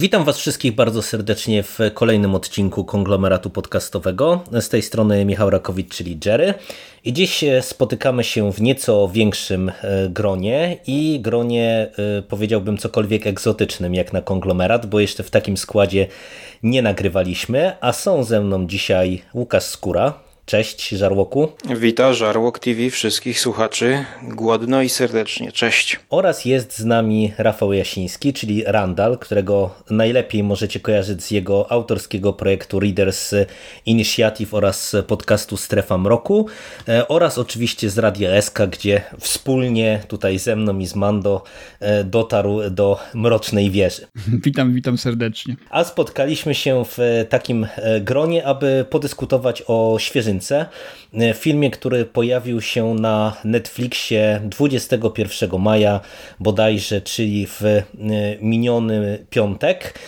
Witam Was wszystkich bardzo serdecznie w kolejnym odcinku konglomeratu podcastowego. Z tej strony Michał Rakowicz, czyli Jerry. I dziś spotykamy się w nieco większym e, gronie i gronie e, powiedziałbym cokolwiek egzotycznym jak na konglomerat, bo jeszcze w takim składzie nie nagrywaliśmy, a są ze mną dzisiaj Łukasz Skóra. Cześć Żarłoku. Wita Żarłok TV wszystkich słuchaczy głodno i serdecznie. Cześć. Oraz jest z nami Rafał Jasiński, czyli Randall, którego najlepiej możecie kojarzyć z jego autorskiego projektu Readers Initiative oraz podcastu Strefa Mroku e, oraz oczywiście z Radia SK, gdzie wspólnie tutaj ze mną i z Mando e, dotarł do Mrocznej Wieży. Witam, witam serdecznie. A spotkaliśmy się w takim e, gronie, aby podyskutować o w filmie, który pojawił się na Netflixie 21 maja bodajże, czyli w miniony piątek,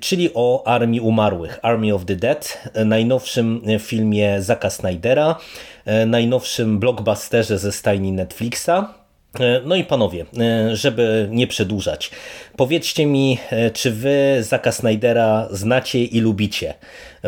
czyli o Armii Umarłych, Army of the Dead, najnowszym filmie Zaka Snydera, najnowszym blockbusterze ze stajni Netflixa. No i panowie, żeby nie przedłużać, powiedzcie mi, czy wy Zaka Snydera znacie i lubicie?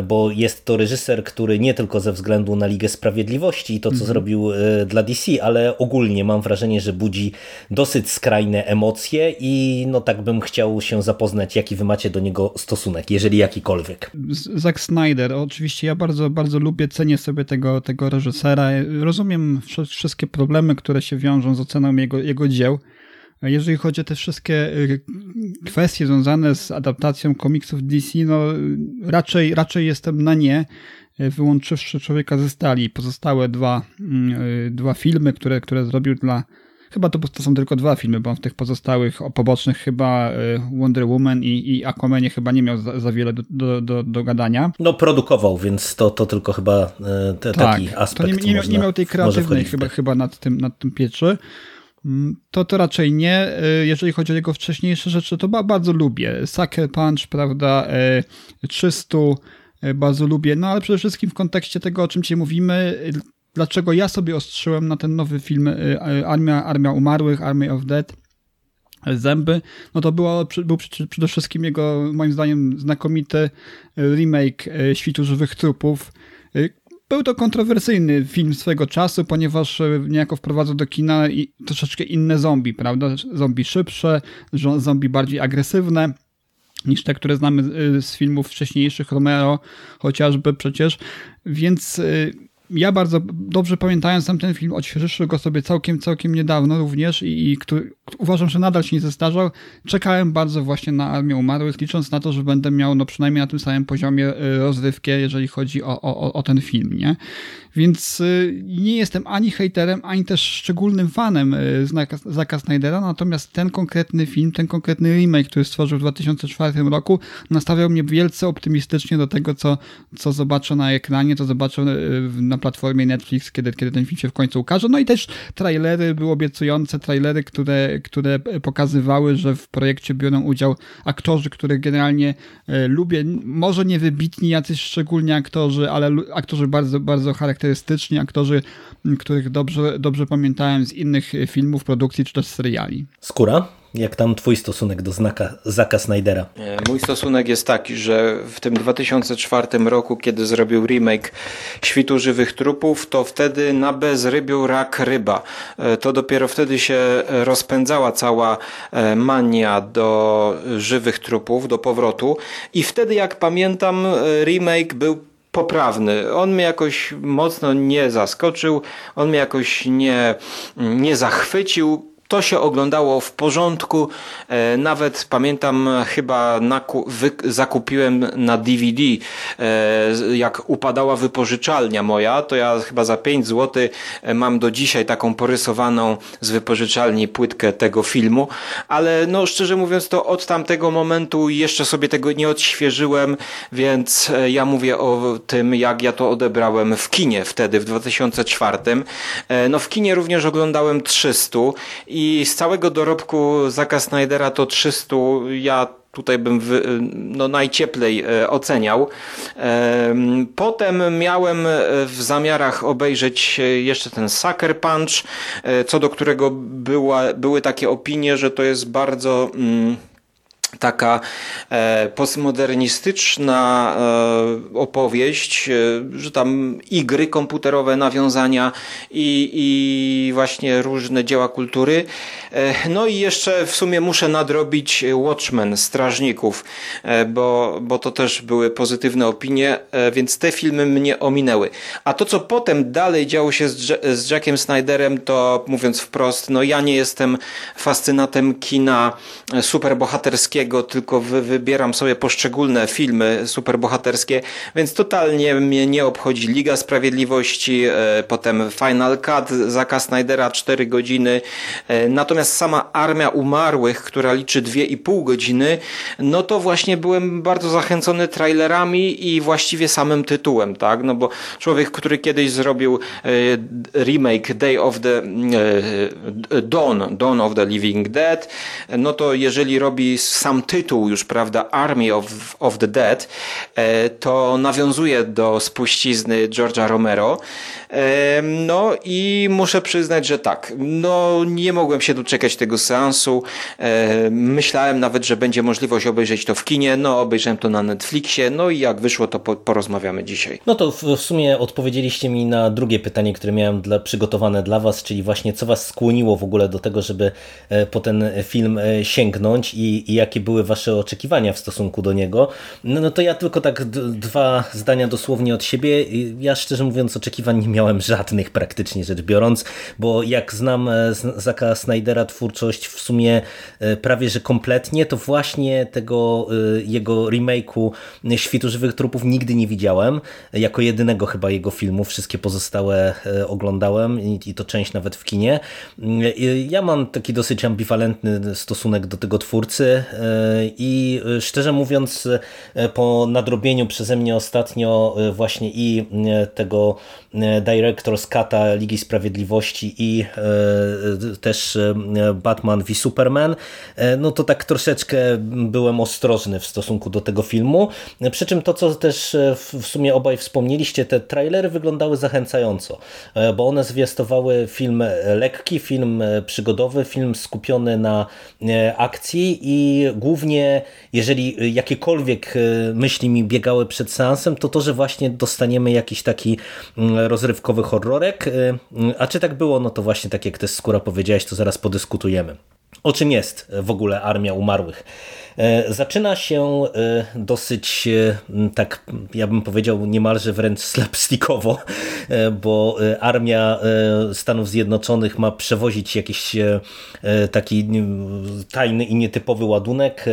Bo jest to reżyser, który nie tylko ze względu na Ligę Sprawiedliwości i to, co mm -hmm. zrobił dla DC, ale ogólnie mam wrażenie, że budzi dosyć skrajne emocje i no tak bym chciał się zapoznać, jaki wy macie do niego stosunek, jeżeli jakikolwiek. Zack Snyder, oczywiście ja bardzo, bardzo lubię, cenię sobie tego, tego reżysera. Rozumiem wszystkie problemy, które się wiążą z oceną jego, jego dzieł. Jeżeli chodzi o te wszystkie kwestie związane z adaptacją komiksów DC, no raczej, raczej jestem na nie, wyłączywszy Człowieka ze Stali. Pozostałe dwa, dwa filmy, które, które zrobił dla Chyba to, to są tylko dwa filmy, bo on w tych pozostałych pobocznych chyba Wonder Woman i, i Aquamanie chyba nie miał za, za wiele do, do, do, do, gadania. No produkował, więc to, to tylko chyba te, tak, taki aspekt. To nie, nie, miał, nie miał tej kreatywnej chyba, chyba nad tym, nad tym pieczy. To to raczej nie. Jeżeli chodzi o jego wcześniejsze rzeczy, to bardzo lubię. Sucker Punch, prawda, 300 bardzo lubię, no ale przede wszystkim w kontekście tego, o czym dzisiaj mówimy, dlaczego ja sobie ostrzyłem na ten nowy film Armia, Armia Umarłych, Army of Dead, Zęby, no to było, był przede wszystkim jego, moim zdaniem, znakomity remake Świtu Żywych Trupów, był to kontrowersyjny film swego czasu, ponieważ niejako wprowadzał do kina troszeczkę inne zombie, prawda? Zombie szybsze, zombie bardziej agresywne niż te, które znamy z filmów wcześniejszych, Romero chociażby przecież, więc ja bardzo dobrze pamiętając sam ten film, odświeżyłem go sobie całkiem, całkiem niedawno również i, i który, uważam, że nadal się nie zestarzał. Czekałem bardzo właśnie na Armię Umarłych, licząc na to, że będę miał no przynajmniej na tym samym poziomie rozrywkę, jeżeli chodzi o, o, o ten film, nie? Więc nie jestem ani hejterem, ani też szczególnym fanem Zacka Snydera, natomiast ten konkretny film, ten konkretny remake, który stworzył w 2004 roku, nastawiał mnie wielce optymistycznie do tego, co, co zobaczę na ekranie, co zobaczę na platformie Netflix, kiedy, kiedy ten film się w końcu ukaże. No i też trailery były obiecujące, trailery, które, które pokazywały, że w projekcie biorą udział aktorzy, których generalnie lubię. Może nie wybitni jacyś szczególnie aktorzy, ale aktorzy bardzo, bardzo charakterystyczni, aktorzy, których dobrze, dobrze pamiętałem z innych filmów, produkcji czy też seriali. Skóra? Jak tam twój stosunek do znaka Zaka Snydera? Mój stosunek jest taki, że w tym 2004 roku, kiedy zrobił remake Świtu Żywych Trupów, to wtedy na bezrybiu rak ryba. To dopiero wtedy się rozpędzała cała mania do żywych trupów, do powrotu i wtedy, jak pamiętam, remake był poprawny. On mnie jakoś mocno nie zaskoczył, on mnie jakoś nie, nie zachwycił to się oglądało w porządku. E, nawet pamiętam, chyba zakupiłem na DVD, e, jak upadała wypożyczalnia moja, to ja chyba za 5 zł e, mam do dzisiaj taką porysowaną z wypożyczalni płytkę tego filmu, ale no szczerze mówiąc to od tamtego momentu jeszcze sobie tego nie odświeżyłem, więc ja mówię o tym, jak ja to odebrałem w kinie wtedy, w 2004. No w kinie również oglądałem 300 i z całego dorobku Zaka Snydera to 300 ja tutaj bym no, najcieplej e, oceniał. Potem miałem e, w zamiarach obejrzeć e, jeszcze ten Sucker Punch, co do którego była, były takie opinie, że to jest bardzo... Mm, taka e, postmodernistyczna e, opowieść, e, że tam igry komputerowe, nawiązania i, i właśnie różne dzieła kultury. No i jeszcze w sumie muszę nadrobić Watchmen, Strażników, bo, bo to też były pozytywne opinie, więc te filmy mnie ominęły. A to, co potem dalej działo się z, z Jackiem Snyderem, to mówiąc wprost, no ja nie jestem fascynatem kina superbohaterskiego, tylko wy, wybieram sobie poszczególne filmy superbohaterskie, więc totalnie mnie nie obchodzi Liga Sprawiedliwości, e, potem Final Cut Zaka Snydera 4 godziny, e, natomiast sama Armia Umarłych, która liczy 2,5 godziny, no to właśnie byłem bardzo zachęcony trailerami i właściwie samym tytułem, tak, no bo człowiek, który kiedyś zrobił e, remake Day of the Dawn, Dawn of the Living Dead, no to jeżeli robi sam sam tytuł już, prawda, Army of, of the Dead, e, to nawiązuje do spuścizny George'a Romero. E, no i muszę przyznać, że tak, no nie mogłem się doczekać tego seansu. E, myślałem nawet, że będzie możliwość obejrzeć to w kinie, no obejrzałem to na Netflixie, no i jak wyszło, to porozmawiamy dzisiaj. No to w, w sumie odpowiedzieliście mi na drugie pytanie, które miałem dla, przygotowane dla Was, czyli właśnie co Was skłoniło w ogóle do tego, żeby po ten film sięgnąć i, i jakie jakie były wasze oczekiwania w stosunku do niego. No, no to ja tylko tak dwa zdania dosłownie od siebie. Ja szczerze mówiąc oczekiwań nie miałem żadnych praktycznie rzecz biorąc, bo jak znam e, Zaka Snydera twórczość w sumie e, prawie że kompletnie, to właśnie tego e, jego remake'u Świtu Żywych Trupów nigdy nie widziałem. Jako jedynego chyba jego filmu. Wszystkie pozostałe oglądałem i to część nawet w kinie. Ja mam taki dosyć ambiwalentny stosunek do tego twórcy. I y, szczerze mówiąc, y, po nadrobieniu przeze mnie ostatnio y, właśnie i tego Director's Cut'a Ligi Sprawiedliwości i też Batman v Superman, no to tak troszeczkę byłem ostrożny w stosunku do tego filmu. Przy czym to, co też w sumie obaj wspomnieliście, te trailery wyglądały zachęcająco, bo one zwiastowały film lekki, film przygodowy, film skupiony na akcji i głównie jeżeli jakiekolwiek e, myśli mi biegały przed seansem, to to, że właśnie dostaniemy jakiś taki mm, rozrywkowy horrorek, e, a czy tak było, no to właśnie tak jak też Skóra powiedziałeś, to zaraz podyskutujemy. O czym jest w ogóle Armia Umarłych? E, zaczyna się e, dosyć, e, tak ja bym powiedział, niemalże wręcz slapstickowo, bo armia Stanów Zjednoczonych ma przewozić jakiś taki tajny i nietypowy ładunek,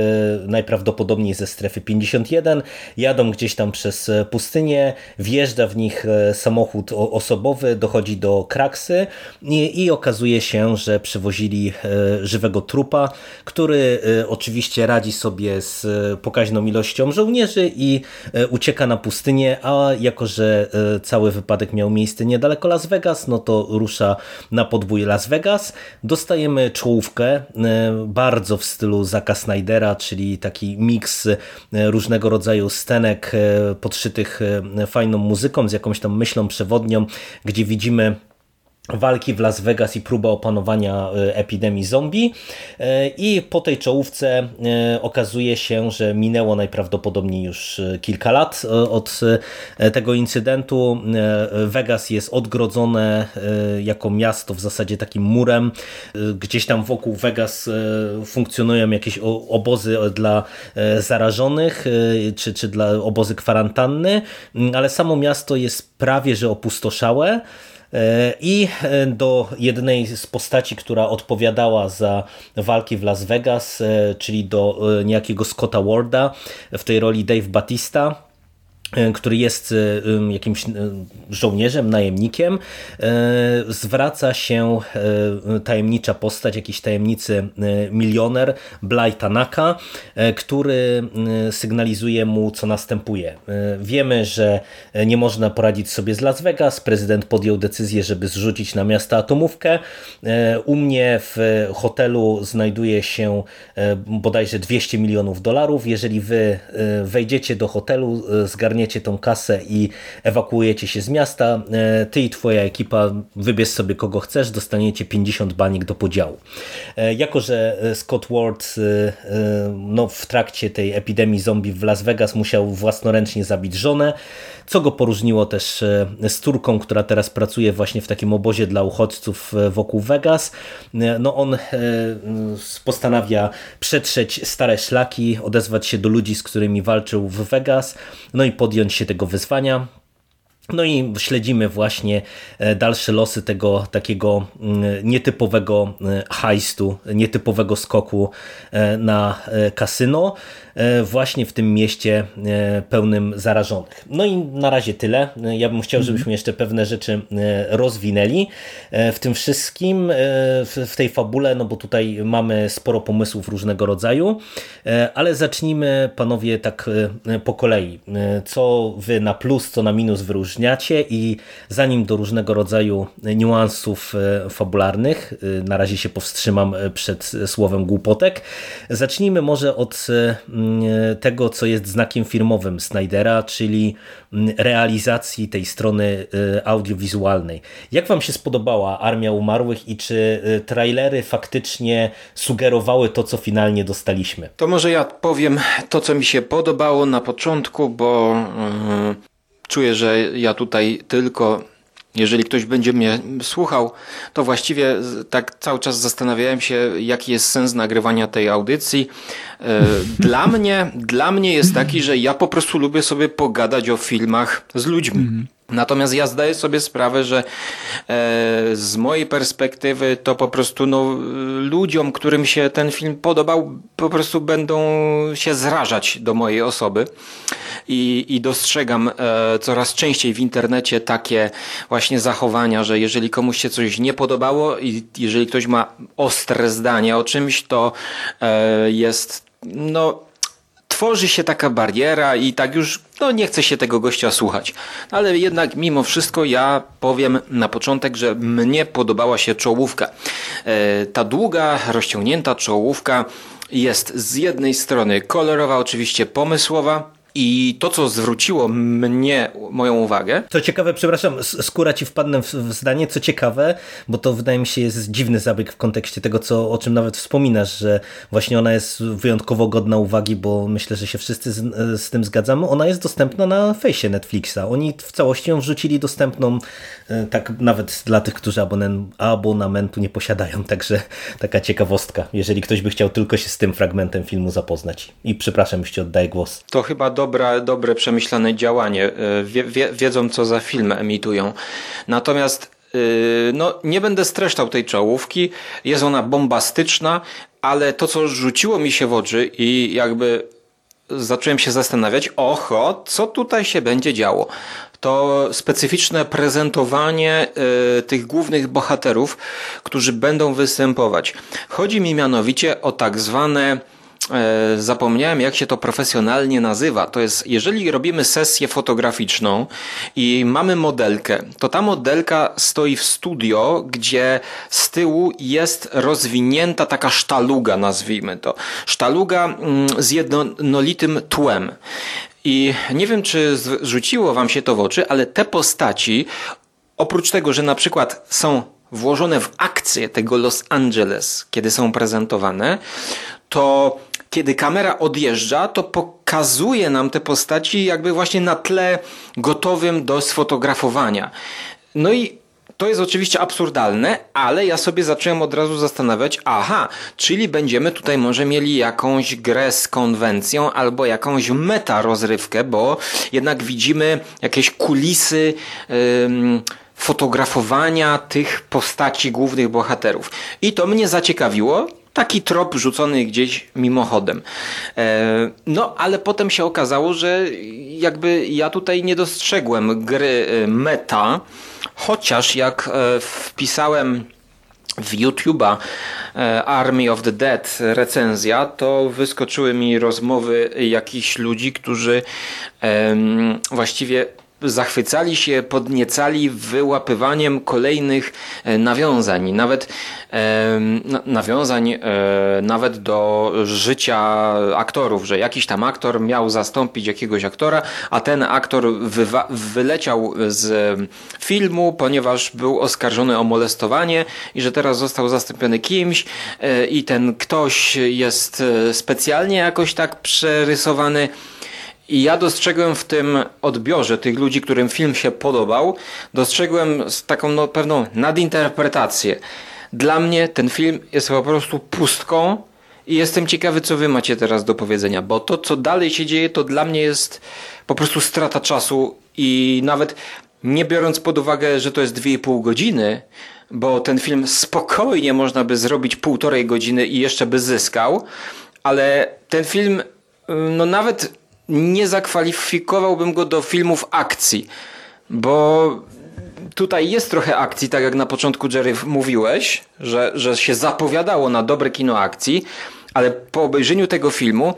najprawdopodobniej ze strefy 51. Jadą gdzieś tam przez pustynię, wjeżdża w nich samochód osobowy, dochodzi do kraksy i, i okazuje się, że przewozili żywego trupa, który oczywiście radzi sobie z e, pokaźną ilością żołnierzy i e, ucieka na pustynię, a jako, że e, cały wypadek miał miejsce niedaleko Las Vegas, no to rusza na podbój Las Vegas. Dostajemy czołówkę bardzo w stylu Zaka Snydera, czyli taki miks różnego rodzaju scenek podszytych fajną muzyką, z jakąś tam myślą przewodnią, gdzie widzimy walki w Las Vegas i próba opanowania e, epidemii zombie e, i po tej czołówce e, okazuje się, że minęło najprawdopodobniej już kilka lat od tego incydentu. Vegas jest odgrodzone jako miasto w zasadzie takim murem. Gdzieś tam wokół Vegas funkcjonują jakieś obozy dla zarażonych czy, czy dla obozy kwarantanny, ale samo miasto jest prawie że opustoszałe. I do jednej z postaci, która odpowiadała za walki w Las Vegas, czyli do niejakiego Scotta Warda w tej roli Dave Batista, E, który jest e, jakimś e, żołnierzem, najemnikiem, zwraca się tajemnicza postać, jakiś tajemnicy milioner, Bly Tanaka, który sygnalizuje mu, co następuje. Wiemy, że nie można poradzić sobie z Las Vegas. Prezydent podjął decyzję, żeby zrzucić na miasto atomówkę. U mnie w hotelu znajduje się bodajże 200 milionów dolarów. Jeżeli wy wejdziecie do hotelu, zgarniecie zgarniecie tą kasę i ewakuujecie się z miasta, e, ty i twoja ekipa wybierz sobie kogo chcesz, dostaniecie 50 banik do podziału. E, jako, że e, Scott Ward no, w trakcie tej epidemii zombie w Las Vegas musiał własnoręcznie zabić żonę, co go poróżniło też z Turką, która teraz pracuje właśnie w takim obozie dla uchodźców wokół Vegas. No on postanawia przetrzeć stare szlaki, odezwać się do ludzi, z którymi walczył w Vegas, no i podjąć się tego wyzwania. No i śledzimy właśnie e, dalsze losy tego takiego mm, nietypowego e, hajstu, nietypowego skoku e, na kasyno. Właśnie w tym mieście pełnym zarażonych. No i na razie tyle. Ja bym chciał, żebyśmy jeszcze pewne rzeczy rozwinęli w tym wszystkim, w tej fabule, no bo tutaj mamy sporo pomysłów różnego rodzaju, ale zacznijmy panowie tak po kolei. Co wy na plus, co na minus wyróżniacie i zanim do różnego rodzaju niuansów fabularnych, na razie się powstrzymam przed słowem głupotek, zacznijmy może od tego, co jest znakiem firmowym Snydera, czyli realizacji tej strony audiowizualnej. Jak Wam się spodobała Armia Umarłych i czy trailery faktycznie sugerowały to, co finalnie dostaliśmy? To może ja powiem to, co mi się podobało na początku, bo czuję, że ja tutaj tylko jeżeli ktoś będzie mnie słuchał, to właściwie tak cały czas zastanawiałem się, jaki jest sens nagrywania tej audycji. E, dla mnie, dla mnie jest taki, że ja po prostu lubię sobie pogadać o filmach z ludźmi. Natomiast ja zdaję sobie sprawę, że e, z mojej perspektywy to po prostu no, ludziom, którym się ten film podobał, po prostu będą się zrażać do mojej osoby. I, i dostrzegam e, coraz częściej w internecie takie właśnie zachowania, że jeżeli komuś się coś nie podobało i jeżeli ktoś ma ostre zdanie o czymś, to e, jest no tworzy się taka bariera i tak już no nie chce się tego gościa słuchać. Ale jednak mimo wszystko ja powiem na początek, że mnie podobała się czołówka. E, ta długa, rozciągnięta czołówka jest z jednej strony kolorowa, oczywiście pomysłowa, i to, co zwróciło mnie, moją uwagę. Co ciekawe, przepraszam, skóra ci wpadnę w, w zdanie, co ciekawe, bo to wydaje mi się jest dziwny zabieg w kontekście tego, co, o czym nawet wspominasz, że właśnie ona jest wyjątkowo godna uwagi, bo myślę, że się wszyscy z, z tym zgadzamy. Ona jest dostępna na fejsie Netflixa. Oni w całości ją wrzucili dostępną, e, tak nawet dla tych, którzy abonamentu nie posiadają. Także taka ciekawostka, jeżeli ktoś by chciał tylko się z tym fragmentem filmu zapoznać. I przepraszam, już ci oddaję głos. To chyba do dobra, dobre, przemyślane działanie. E, wie, wie, wiedzą, co za film emitują. Natomiast e, no, nie będę streszczał tej czołówki. Jest ona bombastyczna, ale to, co rzuciło mi się w oczy i jakby zacząłem się zastanawiać, oho, co tutaj się będzie działo. To specyficzne prezentowanie y, tych głównych bohaterów, którzy będą występować. Chodzi mi mianowicie o tak zwane zapomniałem jak się to profesjonalnie nazywa. To jest, jeżeli robimy sesję fotograficzną i mamy modelkę, to ta modelka stoi w studio, gdzie z tyłu jest rozwinięta taka sztaluga, nazwijmy to. Sztaluga mm, z jednolitym tłem. I nie wiem, czy rzuciło wam się to w oczy, ale te postaci, oprócz tego, że na przykład są włożone w akcję tego Los Angeles, kiedy są prezentowane, to kiedy kamera odjeżdża, to pokazuje nam te postaci jakby właśnie na tle gotowym do sfotografowania. No i to jest oczywiście absurdalne, ale ja sobie zacząłem od razu zastanawiać, aha, czyli będziemy tutaj może mieli jakąś grę z konwencją albo jakąś meta rozrywkę, bo jednak widzimy jakieś kulisy. Fotografowania tych postaci głównych bohaterów. I to mnie zaciekawiło. Taki trop rzucony gdzieś mimochodem. E, no, ale potem się okazało, że jakby ja tutaj nie dostrzegłem gry e, meta, chociaż jak e, wpisałem w YouTube'a Army of the Dead recenzja, to wyskoczyły mi rozmowy jakichś ludzi, którzy właściwie zachwycali się, podniecali wyłapywaniem kolejnych e, nawiązań, nawet e, nawiązań e, nawet do życia aktorów, że jakiś tam aktor miał zastąpić jakiegoś aktora, a ten aktor wyleciał z filmu, ponieważ był oskarżony o molestowanie i że teraz został zastąpiony kimś i ten ktoś jest specjalnie jakoś tak przerysowany i ja dostrzegłem w tym odbiorze tych ludzi, którym film się podobał, dostrzegłem taką no, pewną nadinterpretację. Dla mnie ten film jest po prostu pustką i jestem ciekawy, co wy macie teraz do powiedzenia, bo to, co dalej się dzieje, to dla mnie jest po prostu strata czasu i nawet nie biorąc pod uwagę, że to jest 2,5 godziny, bo ten film spokojnie można by zrobić półtorej godziny i jeszcze by zyskał, ale ten film, no nawet nie zakwalifikowałbym go do filmów akcji, bo tutaj jest trochę akcji, tak jak na początku Jerry mówiłeś, że, że się zapowiadało na dobre kino akcji, ale po obejrzeniu tego filmu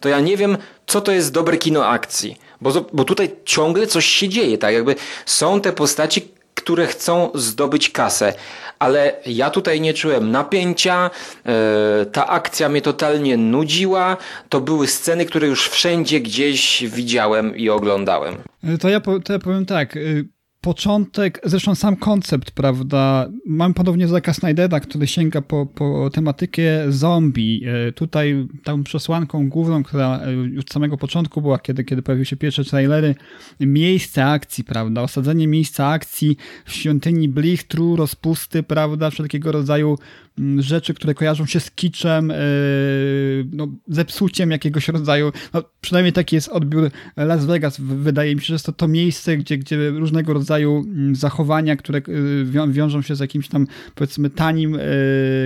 to ja nie wiem, co to jest dobre kino akcji. Bo, bo tutaj ciągle coś się dzieje, tak jakby są te postaci, które chcą zdobyć kasę. Ale ja tutaj nie czułem napięcia, e, ta akcja mnie totalnie nudziła. To były sceny, które już wszędzie gdzieś widziałem i oglądałem. To ja, to ja powiem tak. Początek, zresztą sam koncept, prawda, mam podobnie Zaka Snydera, który sięga po, po tematykę zombie. E, tutaj tą przesłanką główną, która e, już od samego początku była, kiedy, kiedy pojawiły się pierwsze trailery, miejsce akcji, prawda, osadzenie miejsca akcji w świątyni Blichtru, rozpusty, prawda, wszelkiego rodzaju rzeczy, które kojarzą się z kiczem, e, no, zepsuciem jakiegoś rodzaju. No, przynajmniej taki jest odbiór Las Vegas. Wydaje mi się, że jest to to miejsce, gdzie, gdzie różnego rodzaju zachowania, które e, wiążą się z jakimś tam powiedzmy tanim e,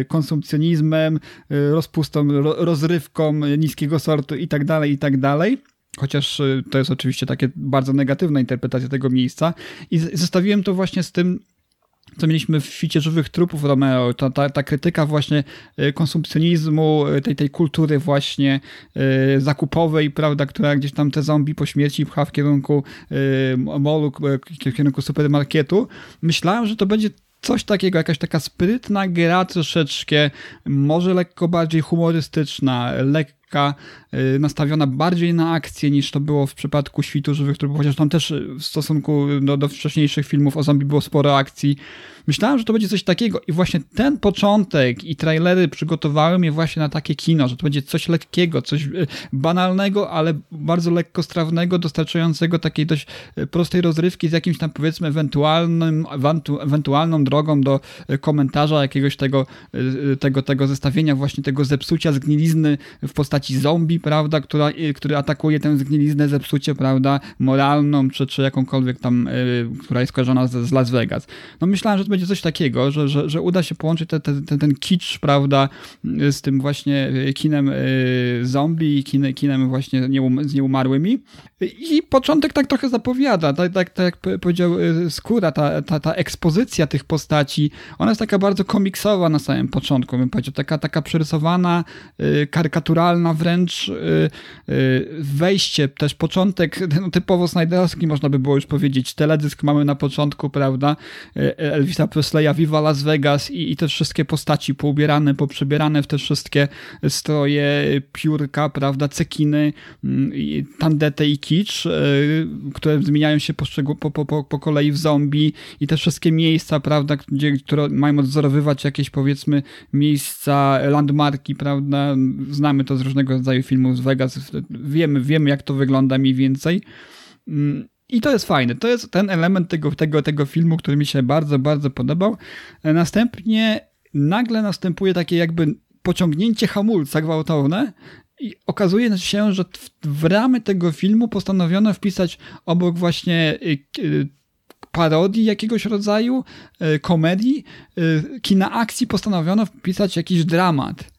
konsumpcjonizmem, rozpustą, rozrywką niskiego sortu i tak dalej, i tak dalej. Chociaż to jest oczywiście takie bardzo negatywna interpretacja tego miejsca. I zestawiłem to właśnie z tym, co mieliśmy w świcie żywych trupów Romeo, ta, ta, ta krytyka właśnie e, konsumpcjonizmu, e, tej, tej kultury właśnie e, zakupowej, prawda, która gdzieś tam te zombie po śmierci pcha w kierunku molu, w kierunku supermarketu. Myślałem, że to będzie coś takiego, jakaś taka sprytna gra troszeczkę, może lekko bardziej humorystyczna, lekka, nastawiona bardziej na akcję niż to było w przypadku Świtu Żywych Trupów, chociaż tam też w stosunku do, do wcześniejszych filmów o zombie było sporo akcji. Myślałem, że to będzie coś takiego i właśnie ten początek i trailery przygotowały mnie właśnie na takie kino, że to będzie coś lekkiego, coś banalnego, ale bardzo lekkostrawnego, dostarczającego takiej dość prostej rozrywki z jakimś tam powiedzmy ewentualnym, ewentualną drogą do komentarza jakiegoś tego, tego, tego zestawienia właśnie tego zepsucia, zgnilizny w postaci zombie, prawda, która, który atakuje tę zgniliznę, zepsucie, prawda, moralną, czy, czy jakąkolwiek tam, która jest kojarzona z, z Las Vegas. No myślałem, że to będzie coś takiego, że, że, że uda się połączyć te, te, ten kicz, prawda, z tym właśnie kinem y, zombie i kinem, kinem właśnie z nieumarłymi. I początek tak trochę zapowiada, tak, tak, tak jak powiedział y, Skóra, ta, ta, ta ekspozycja tych postaci, ona jest taka bardzo komiksowa na samym początku, bym powiedział, taka, taka przerysowana, y, karykaturalna wręcz, wejście, też początek no, typowo snajderowski można by było już powiedzieć, teledysk mamy na początku, prawda, Elvisa Elvisa Presleya, Viva Las Vegas i, i te wszystkie postaci poubierane, poprzebierane w te wszystkie stroje, piórka, prawda, cekiny, mm, tandetę i kicz, e, które zmieniają się po, po, po, po kolei w zombie i te wszystkie miejsca, prawda, gdzie, które mają odzorowywać jakieś powiedzmy miejsca, landmarki, prawda, znamy to z różnego rodzaju filmów z Vegas, wiemy, wiemy jak to wygląda mniej więcej. Mm, i to jest fajne. To jest ten element tego, tego, tego filmu, który mi się bardzo, bardzo podobał. Następnie nagle następuje takie jakby pociągnięcie hamulca gwałtowne i okazuje się, że w, w ramy tego filmu postanowiono wpisać obok właśnie y, y, parodii jakiegoś rodzaju, komedii, kina akcji postanowiono wpisać jakiś dramat.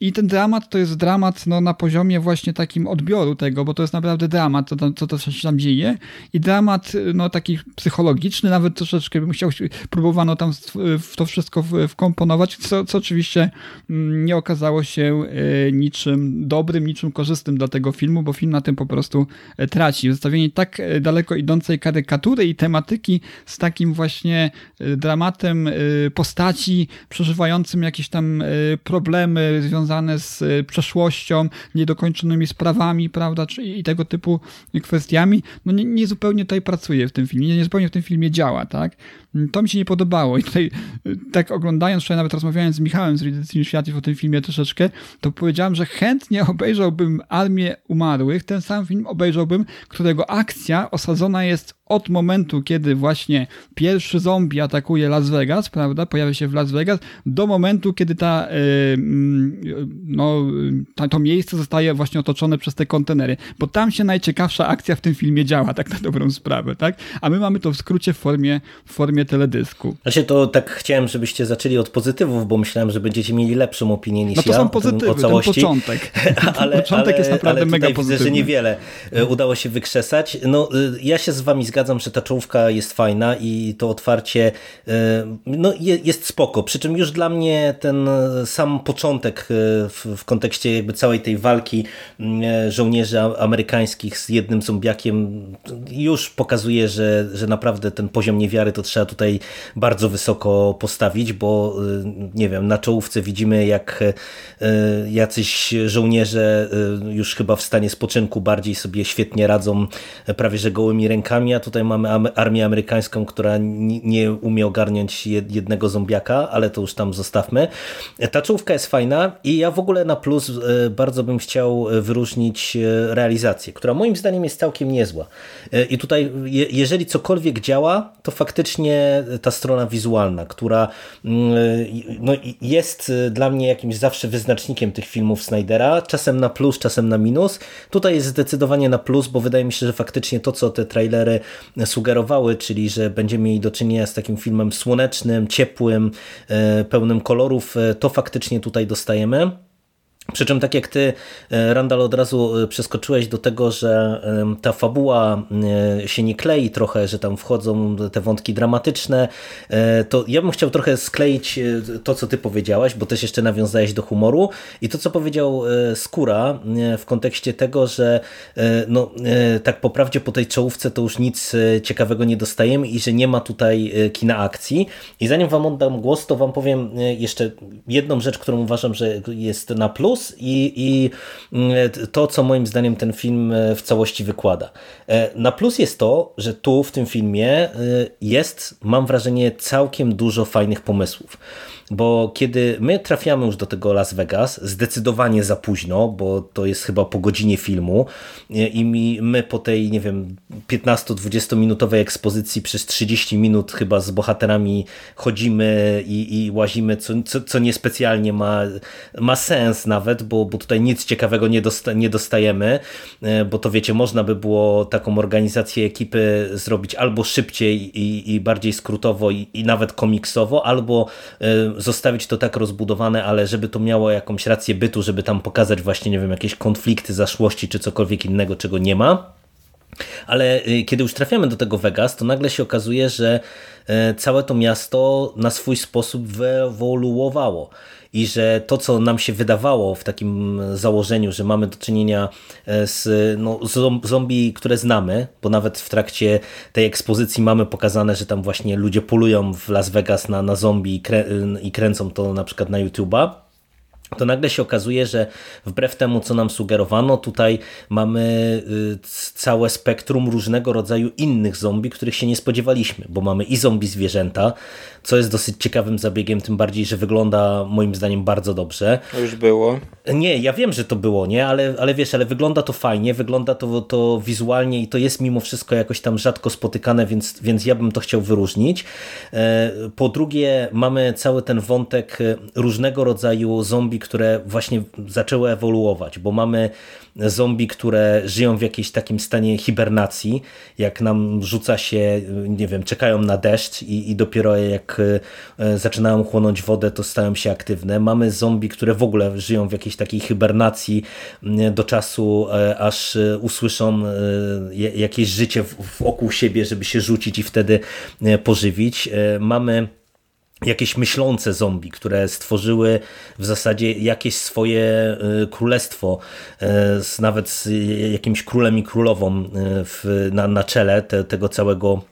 I ten dramat to jest dramat no, na poziomie właśnie takim odbioru tego, bo to jest naprawdę dramat, to, to się tam dzieje. I dramat no, taki psychologiczny, nawet troszeczkę bym chciał, próbowano tam w to wszystko wkomponować, co, co oczywiście mm, nie okazało się e, niczym dobrym, niczym korzystnym dla tego filmu, bo film na tym po prostu e, traci. Zostawienie tak e, daleko idącej karykatury i tematyki z takim właśnie dramatem postaci przeżywającym jakieś tam problemy związane związane z y, przeszłością, niedokończonymi sprawami, prawda, czy, i tego typu kwestiami, no nie, nie zupełnie tutaj pracuje w tym filmie, nie, nie zupełnie w tym filmie działa, tak? To mi się nie podobało i tutaj y, tak oglądając, wczoraj nawet rozmawiając z Michałem z Reddit Initiative o tym filmie troszeczkę, to powiedziałem, że chętnie obejrzałbym Armię Umarłych, ten sam film obejrzałbym, którego akcja osadzona jest od momentu, kiedy właśnie pierwszy zombie atakuje Las Vegas, prawda, pojawia się w Las Vegas, do momentu, kiedy ta, yy, no, ta, to miejsce zostaje właśnie otoczone przez te kontenery, bo tam się najciekawsza akcja w tym filmie działa, tak na dobrą sprawę, tak? A my mamy to w skrócie w formie, w formie teledysku. Znaczy to tak chciałem, żebyście zaczęli od pozytywów, bo myślałem, że będziecie mieli lepszą opinię niż ja. No to ja są pozytywy, o ten początek. ale, początek ale, jest naprawdę ale mega pozytywny. widzę, że niewiele e, udało się wykrzesać. No, e, ja się z wami zgadzam, że ta czołówka jest fajna i to otwarcie e, no, jest spoko. Przy czym już dla mnie ten sam początek w, w kontekście jakby całej tej walki żołnierzy amerykańskich z jednym zombiakiem już pokazuje, że, że naprawdę ten poziom niewiary to trzeba tutaj bardzo wysoko postawić, bo nie wiem, na czołówce widzimy jak jacyś żołnierze już chyba w stanie spoczynku bardziej sobie świetnie radzą prawie że gołymi rękami, a tutaj mamy armię amerykańską, która nie umie ogarniać jednego zombiaka, ale to już tam zostawmy. Ta czołówka jest fajna i ja w ogóle na plus e, bardzo bym chciał wyróżnić e, realizację, która moim zdaniem jest całkiem niezła. E, I tutaj, jeżeli cokolwiek działa, to faktycznie ta strona wizualna, która mm, no, jest dla mnie jakimś zawsze wyznacznikiem tych filmów Snydera, czasem na plus, czasem na minus. Tutaj jest zdecydowanie na plus, bo wydaje mi się, że faktycznie to, co te trailery sugerowały, czyli że będziemy mieli do czynienia z takim filmem słonecznym, ciepłym, e, pełnym kolorów, e, to faktycznie tutaj dostajemy. Przy czym tak jak ty, e, Randall, od razu e, przeskoczyłeś do tego, że ta fabuła e, się nie klei trochę, że tam wchodzą te wątki dramatyczne, to ja bym chciał trochę skleić to, co ty powiedziałaś, bo też jeszcze nawiązałeś do humoru i to, co powiedział Skóra w kontekście tego, że no, tak po prawdzie po tej czołówce to już nic ciekawego nie dostajemy i że nie ma tutaj kina akcji. I zanim wam oddam głos, to wam powiem jeszcze jedną rzecz, którą uważam, że jest na plus, plus i, i mm, to, co moim zdaniem ten film e, w całości wykłada. E, na plus jest to, że tu w tym filmie e, jest, mam wrażenie, całkiem dużo fajnych pomysłów bo kiedy my trafiamy już do tego Las Vegas, zdecydowanie za późno, bo to jest chyba po godzinie filmu i my po tej, nie wiem, 15-20 minutowej ekspozycji przez 30 minut chyba z bohaterami chodzimy i, i łazimy, co, co, co niespecjalnie ma, ma sens nawet, bo, bo tutaj nic ciekawego nie, dosta, nie dostajemy, e, bo to wiecie, można by było taką organizację ekipy zrobić albo szybciej i, i bardziej skrótowo i, i nawet komiksowo, albo e, zostawić to tak rozbudowane, ale żeby to miało jakąś rację bytu, żeby tam pokazać właśnie, nie wiem, jakieś konflikty, zaszłości czy cokolwiek innego, czego nie ma. Ale y, kiedy już trafiamy do tego Vegas, to nagle się okazuje, że e, całe to miasto na swój sposób wyewoluowało i że to, co nam się wydawało w takim założeniu, że mamy do czynienia e, z no, zombie, które znamy, bo nawet w trakcie tej ekspozycji mamy pokazane, że tam właśnie ludzie polują w Las Vegas na, na zombie i, krę i kręcą to na przykład na YouTube'a to nagle się okazuje, że wbrew temu, co nam sugerowano, tutaj mamy y, całe spektrum różnego rodzaju innych zombie, których się nie spodziewaliśmy, bo mamy i zombie zwierzęta, co jest dosyć ciekawym zabiegiem, tym bardziej, że wygląda moim zdaniem bardzo dobrze. To już było. Nie, ja wiem, że to było, nie, ale, ale wiesz, ale wygląda to fajnie, wygląda to, to wizualnie i to jest mimo wszystko jakoś tam rzadko spotykane, więc, więc ja bym to chciał wyróżnić. E, po drugie, mamy cały ten wątek różnego rodzaju zombie, które właśnie zaczęły ewoluować, bo mamy zombie, które żyją w jakimś takim stanie hibernacji, jak nam rzuca się, nie wiem, czekają na deszcz i, i dopiero jak e, zaczynają chłonąć wodę, to stają się aktywne. Mamy zombie, które w ogóle żyją w jakiejś takiej hibernacji do czasu, e, aż e, usłyszą jakieś życie wokół siebie, żeby się rzucić i wtedy pożywić. Mamy jakieś myślące zombie, które stworzyły w zasadzie jakieś swoje y, królestwo, y, z, nawet z jakimś królem i królową y, w, na, na czele te, tego całego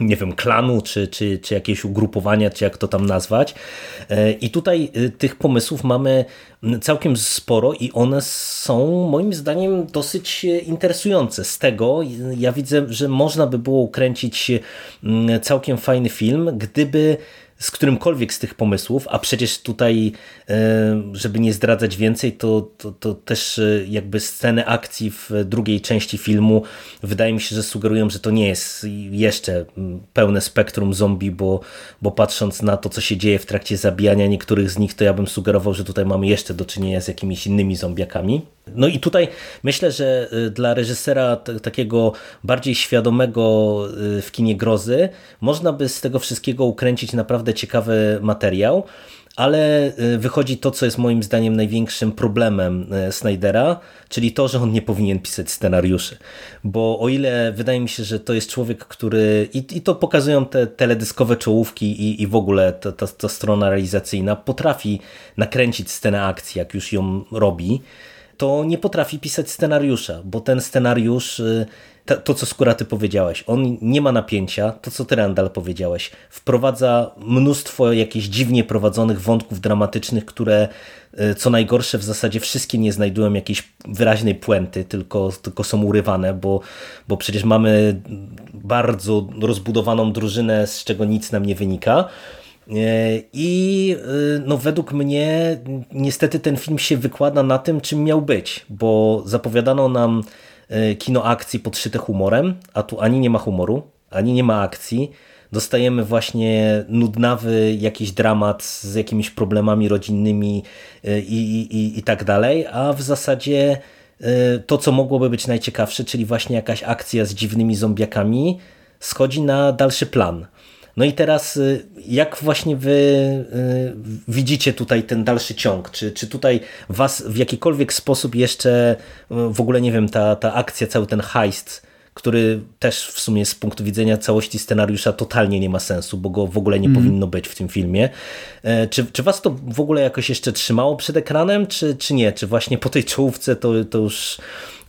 nie wiem, klanu, czy, czy, czy jakiegoś ugrupowania, czy jak to tam nazwać. I tutaj tych pomysłów mamy całkiem sporo i one są moim zdaniem dosyć interesujące. Z tego ja widzę, że można by było ukręcić całkiem fajny film, gdyby z którymkolwiek z tych pomysłów, a przecież tutaj, e, żeby nie zdradzać więcej, to, to, to, też e, jakby sceny akcji w drugiej części filmu wydaje mi się, że sugerują, że to nie jest jeszcze pełne spektrum zombie, bo, bo patrząc na to, co się dzieje w trakcie zabijania niektórych z nich, to ja bym sugerował, że tutaj mamy jeszcze do czynienia z jakimiś innymi zombiakami. No i tutaj myślę, że y, dla reżysera takiego bardziej świadomego y, w kinie grozy można by z tego wszystkiego ukręcić naprawdę ciekawy materiał, ale y, wychodzi to, co jest moim zdaniem największym problemem Snydera, czyli to, że on nie powinien pisać scenariuszy. Bo o ile wydaje mi się, że to jest człowiek, który i, i to pokazują te teledyskowe czołówki i, i w ogóle ta, ta, ta strona realizacyjna, potrafi nakręcić scenę akcji, jak już ją robi, to nie potrafi pisać scenariusza, bo ten scenariusz, y, to co Skóra ty powiedziałeś, on nie ma napięcia, to co ty Randall powiedziałeś, wprowadza mnóstwo jakichś dziwnie prowadzonych wątków dramatycznych, które y, co najgorsze w zasadzie wszystkie nie znajdują jakiejś wyraźnej puenty, tylko, tylko są urywane, bo, bo przecież mamy bardzo rozbudowaną drużynę, z czego nic nam nie wynika. E, I e, no, według mnie niestety ten film się wykłada na tym, czym miał być, bo zapowiadano nam e, kino akcji podszyte humorem, a tu ani nie ma humoru, ani nie ma akcji. Dostajemy właśnie nudnawy jakiś dramat z jakimiś problemami rodzinnymi i, i, i tak dalej, a w zasadzie to, co mogłoby być najciekawsze, czyli właśnie jakaś akcja z dziwnymi zombiakami, schodzi na dalszy plan. No i teraz y, jak właśnie wy y, widzicie tutaj ten dalszy ciąg? Czy, czy tutaj was w jakikolwiek sposób jeszcze y, w ogóle, nie wiem, ta, ta akcja, cały ten heist który też w sumie z punktu widzenia całości scenariusza totalnie nie ma sensu, bo go w ogóle nie mm. powinno być w tym filmie. E, czy, czy was to w ogóle jakoś jeszcze trzymało przed ekranem, czy, czy nie? Czy właśnie po tej czołówce to, to już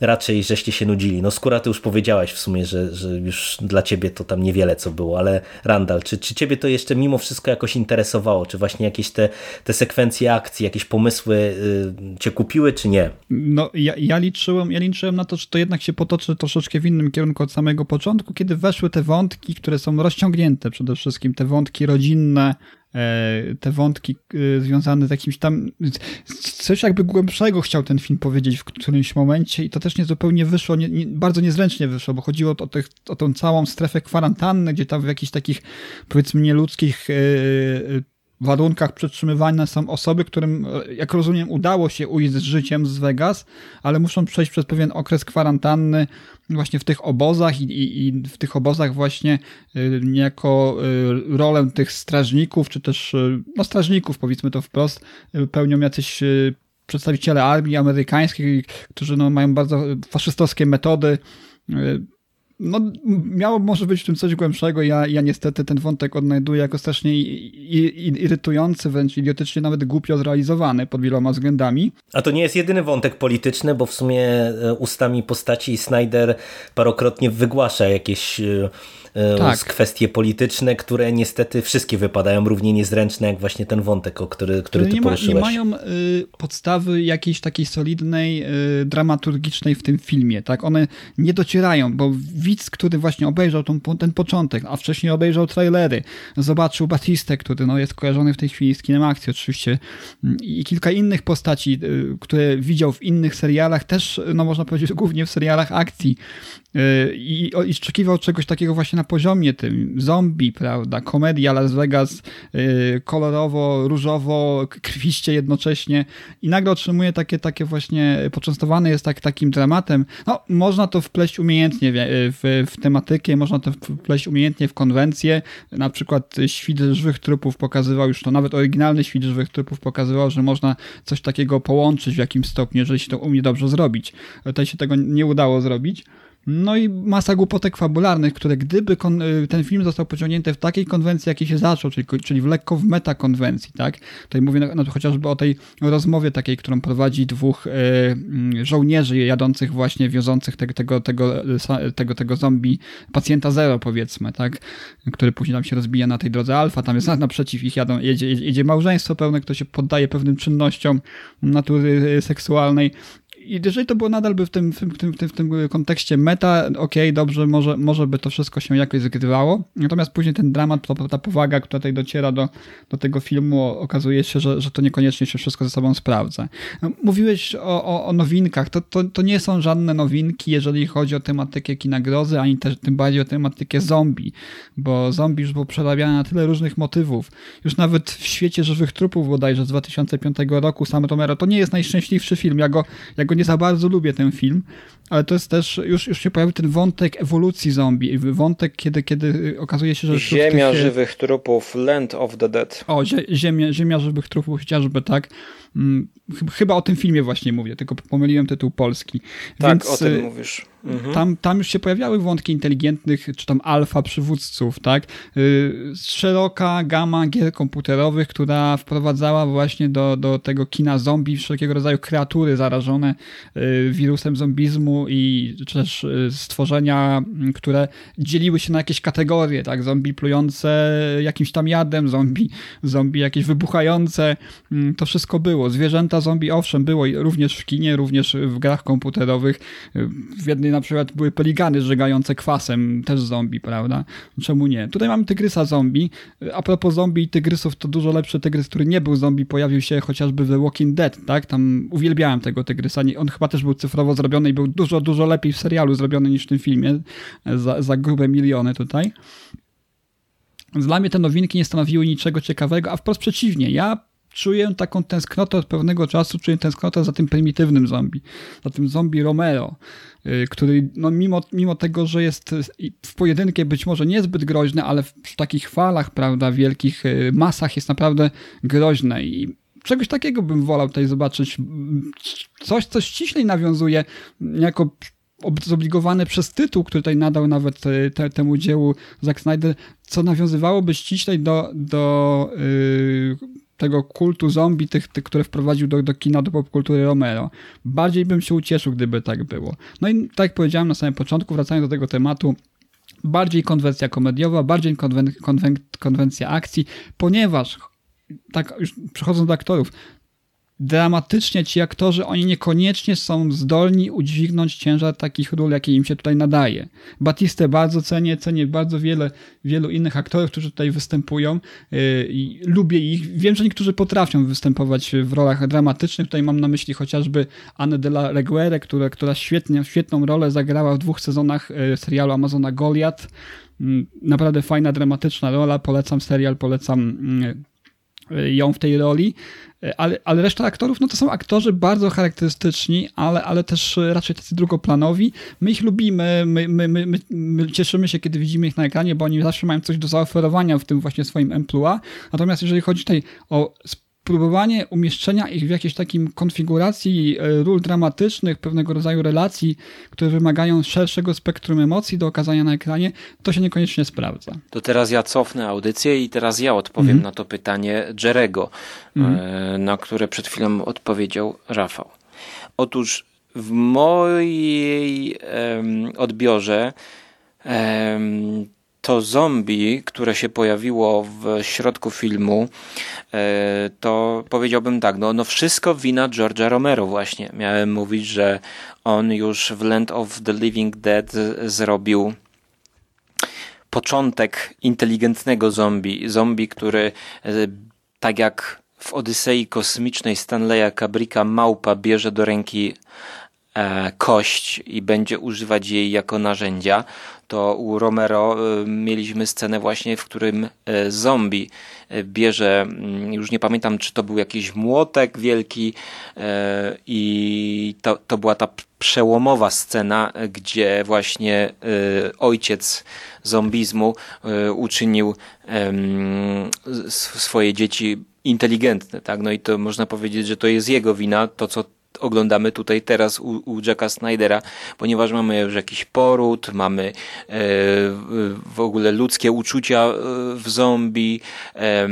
raczej żeście się nudzili? No skóra ty już powiedziałaś w sumie, że, że już dla ciebie to tam niewiele co było, ale Randall, czy, czy ciebie to jeszcze mimo wszystko jakoś interesowało? Czy właśnie jakieś te, te sekwencje akcji, jakieś pomysły y, cię kupiły, czy nie? No ja, ja, liczyłem, ja liczyłem na to, że to jednak się potoczy troszeczkę w innym kierunku od samego początku, kiedy weszły te wątki, które są rozciągnięte przede wszystkim, te wątki rodzinne, te wątki e, związane z jakimś tam. Coś jakby głębszego chciał ten film powiedzieć w którymś momencie, i to też nie zupełnie wyszło, nie, nie, bardzo niezręcznie wyszło, bo chodziło o, tych, o tą całą strefę kwarantanny, gdzie tam w jakichś takich, powiedzmy, nieludzkich e, warunkach przetrzymywane są osoby, którym, jak rozumiem, udało się ujść z życiem z Vegas, ale muszą przejść przez pewien okres kwarantanny właśnie w tych obozach i, i, i w tych obozach właśnie y, niejako y, rolę tych strażników, czy też no strażników, powiedzmy to wprost, pełnią jacyś przedstawiciele armii amerykańskiej, którzy no, mają bardzo faszystowskie metody no, miało może być w tym coś głębszego. Ja, ja niestety ten wątek odnajduję jako strasznie irytujący, wręcz idiotycznie nawet głupio zrealizowany pod wieloma względami. A to nie jest jedyny wątek polityczny, bo w sumie e, ustami postaci Snyder parokrotnie wygłasza jakieś e, E, tak. kwestie polityczne, które niestety wszystkie wypadają równie niezręczne, jak właśnie ten wątek, o który, który ty nie poruszyłeś. Nie mają y, podstawy jakiejś takiej solidnej, y, dramaturgicznej w tym filmie. tak One nie docierają, bo widz, który właśnie obejrzał tą, ten początek, a wcześniej obejrzał trailery, zobaczył Batistę, który no, jest kojarzony w tej chwili z kinem akcji oczywiście. Mm, i kilka innych postaci, y, które widział w innych serialach, też no można powiedzieć głównie w serialach akcji. Y, i, i oczekiwał czegoś takiego właśnie na poziomie tym. Zombie, prawda, komedia Las Vegas, y, kolorowo, różowo, krwiście jednocześnie. I nagle otrzymuje takie, takie właśnie, poczęstowany jest tak, takim dramatem. No, można to wpleść umiejętnie w, w, w tematykę, można to wpleść umiejętnie w konwencję, na przykład Świt żywych trupów pokazywał już to, nawet oryginalny Świt żywych trupów pokazywał, że można coś takiego połączyć w jakimś stopniu, jeżeli się to umie dobrze zrobić. Tutaj się tego nie udało zrobić. No i masa głupotek fabularnych, które gdyby y, ten film został pociągnięty w takiej konwencji, jakiej się zaczął, czyli, czyli w lekko w metakonwencji, tak? Tutaj mówię no, chociażby o tej rozmowie takiej, którą prowadzi dwóch y, mm, żołnierzy jadących właśnie, wiozących te, tego, tego, tego, tego zombie, pacjenta zero powiedzmy, tak? Który później tam się rozbija na tej drodze alfa, tam jest naprzeciw ich jadą, jedzie, jedzie małżeństwo pełne, kto się poddaje pewnym czynnościom natury y, seksualnej i jeżeli to było nadal by w tym, w tym, w tym, w tym kontekście meta, okej, okay, dobrze, może, może by to wszystko się jakoś zgrywało. Natomiast później ten dramat, ta, ta powaga, która tutaj dociera do, do tego filmu, okazuje się, że, że to niekoniecznie się wszystko ze sobą sprawdza. Mówiłeś o, o, o nowinkach. To, to, to nie są żadne nowinki, jeżeli chodzi o tematykę kina grozy, ani też tym bardziej o tematykę zombie, bo zombie już było przerabiane na tyle różnych motywów. Już nawet w świecie żywych trupów bodajże z 2005 roku Sam Romero to nie jest najszczęśliwszy film. Ja go, ja go nie za bardzo lubię ten film, ale to jest też, już, już się pojawił ten wątek ewolucji zombie, wątek, kiedy, kiedy okazuje się, że... Ziemia żywych trupów, Land of the Dead. O, ziemia, ziemia żywych trupów, chociażby tak. Mm, chyba o tym filmie właśnie mówię, tylko pomyliłem tytuł polski. Tak, Więc, o tym y, mówisz. Mhm. Tam, tam już się pojawiały wątki inteligentnych, czy tam alfa przywódców, tak? Y, szeroka gama gier komputerowych, która wprowadzała właśnie do, do tego kina zombie wszelkiego rodzaju kreatury zarażone y, wirusem zombizmu i czy też stworzenia, które dzieliły się na jakieś kategorie, tak? Zombie plujące jakimś tam jadem, zombie, zombie jakieś wybuchające, mm, to wszystko było. Zwierzęta zombie, owszem, było również w kinie, również w grach komputerowych. W jednej na przykład były peligany żegające kwasem, też zombie, prawda? Czemu nie? Tutaj mamy tygrysa zombie. A propos zombie i tygrysów, to dużo lepszy tygrys, który nie był zombie, pojawił się chociażby w The Walking Dead, tak? Tam uwielbiałem tego tygrysa. On chyba też był cyfrowo zrobiony i był dużo, dużo lepiej w serialu zrobiony niż w tym filmie. Za, za grube miliony tutaj. Dla mnie te nowinki nie stanowiły niczego ciekawego, a wprost przeciwnie. Ja czuję taką tęsknotę od pewnego czasu, czuję tęsknotę za tym prymitywnym zombie, za tym zombie Romero, y, który no mimo, mimo tego, że jest w pojedynkę być może niezbyt groźny, ale w takich falach, prawda, wielkich y, masach jest naprawdę groźne i czegoś takiego bym wolał tutaj zobaczyć. Coś, co ściślej nawiązuje jako zobligowane przez tytuł, który tutaj nadał nawet y, te, temu dziełu Zack Snyder, co nawiązywałoby ściślej do, do yy, tego kultu zombie, tych, tych które wprowadził do, do kina, do popkultury Romero. Bardziej bym się ucieszył, gdyby tak było. No i tak jak powiedziałem na samym początku, wracając do tego tematu, bardziej konwencja komediowa, bardziej konwen, konwen, konwencja akcji, ponieważ tak już przechodząc do aktorów, dramatycznie ci aktorzy, oni niekoniecznie są zdolni udźwignąć ciężar takich ról, jakie im się tutaj nadaje. Batistę bardzo cenię, cenię bardzo wiele, wielu innych aktorów, którzy tutaj występują yy, lubię ich. Wiem, że niektórzy potrafią występować w rolach dramatycznych. Tutaj mam na myśli chociażby Anne de la Reguere, która, która świetnie, świetną rolę zagrała w dwóch sezonach yy, serialu Amazona Goliath. Yy, naprawdę fajna, dramatyczna rola. Polecam serial, polecam yy, ją w tej roli ale, ale reszta aktorów, no to są aktorzy bardzo charakterystyczni, ale, ale też raczej tacy drugoplanowi. My ich lubimy, my, my, my, my, cieszymy się, kiedy widzimy ich na ekranie, bo oni zawsze mają coś do zaoferowania w tym właśnie swoim emploi. Natomiast jeżeli chodzi tutaj o próbowanie umieszczenia ich w jakiejś takim konfiguracji e, ról dramatycznych, pewnego rodzaju relacji, które wymagają szerszego spektrum emocji do okazania na ekranie, to się niekoniecznie sprawdza. To teraz ja cofnę audycję i teraz ja odpowiem mm. na to pytanie Jerego, mm. na które przed chwilą odpowiedział Rafał. Otóż w mojej um, odbiorze um, to zombie, które się pojawiło w środku filmu, e, to powiedziałbym tak, no, no wszystko wina George'a Romero właśnie. Miałem mówić, że on już w Land of the Living Dead zrobił początek inteligentnego zombie. Zombie, który e, tak jak w Odysei Kosmicznej Stanleya Kubricka małpa bierze do ręki e, kość i będzie używać jej jako narzędzia, to u Romero e, mieliśmy scenę właśnie, w którym zombie bierze, mm, już nie pamiętam, czy to był jakiś młotek wielki i to, to była ta przełomowa scena, gdzie właśnie ojciec zombizmu uczynił swoje dzieci inteligentne, tak? No i to można powiedzieć, że to jest jego wina, to co oglądamy tutaj teraz u, u Jacka Snydera, ponieważ mamy już jakiś poród, mamy e, w ogóle ludzkie uczucia e, w zombie, e,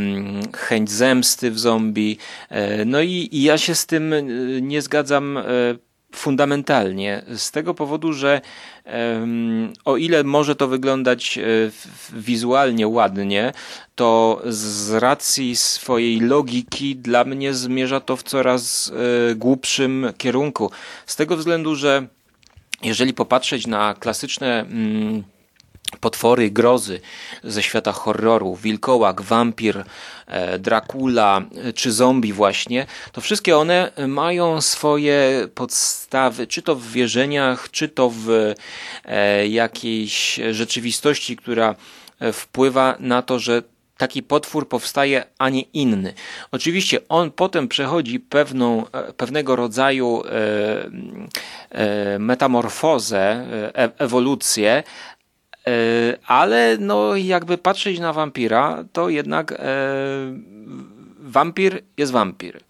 chęć zemsty w zombie. E, no i, i, ja się z tym e, nie zgadzam e, fundamentalnie, z tego powodu, że o ile może to wyglądać e, wizualnie ładnie, to z racji swojej logiki dla mnie zmierza to w coraz e, głupszym kierunku. Z tego względu, że jeżeli popatrzeć na klasyczne mm, potwory grozy ze świata horroru, wilkołak, wampir, e, Dracula e, czy zombie właśnie, to wszystkie one mają swoje podstawy, czy to w wierzeniach, czy to w e, jakiejś rzeczywistości, która wpływa na to, że taki potwór powstaje, a nie inny. Oczywiście on potem przechodzi pewną, pewnego rodzaju metamorfozę, ewolucję, ale no jakby patrzeć na wampira, to jednak e, wampir jest wampir.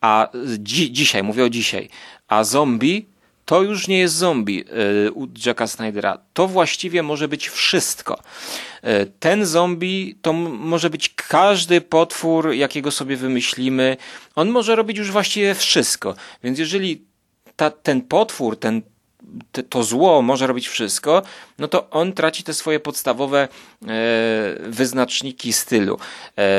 A dzi dzisiaj, mówię o dzisiaj, a zombie to już nie jest zombie e, u Jacka Snydera. To właściwie może być wszystko. Ten zombie to może być każdy potwór, jakiego sobie wymyślimy. On może robić już właściwie wszystko. Więc jeżeli ta, ten potwór, ten to zło może robić wszystko, no to on traci te swoje podstawowe e, wyznaczniki stylu. E,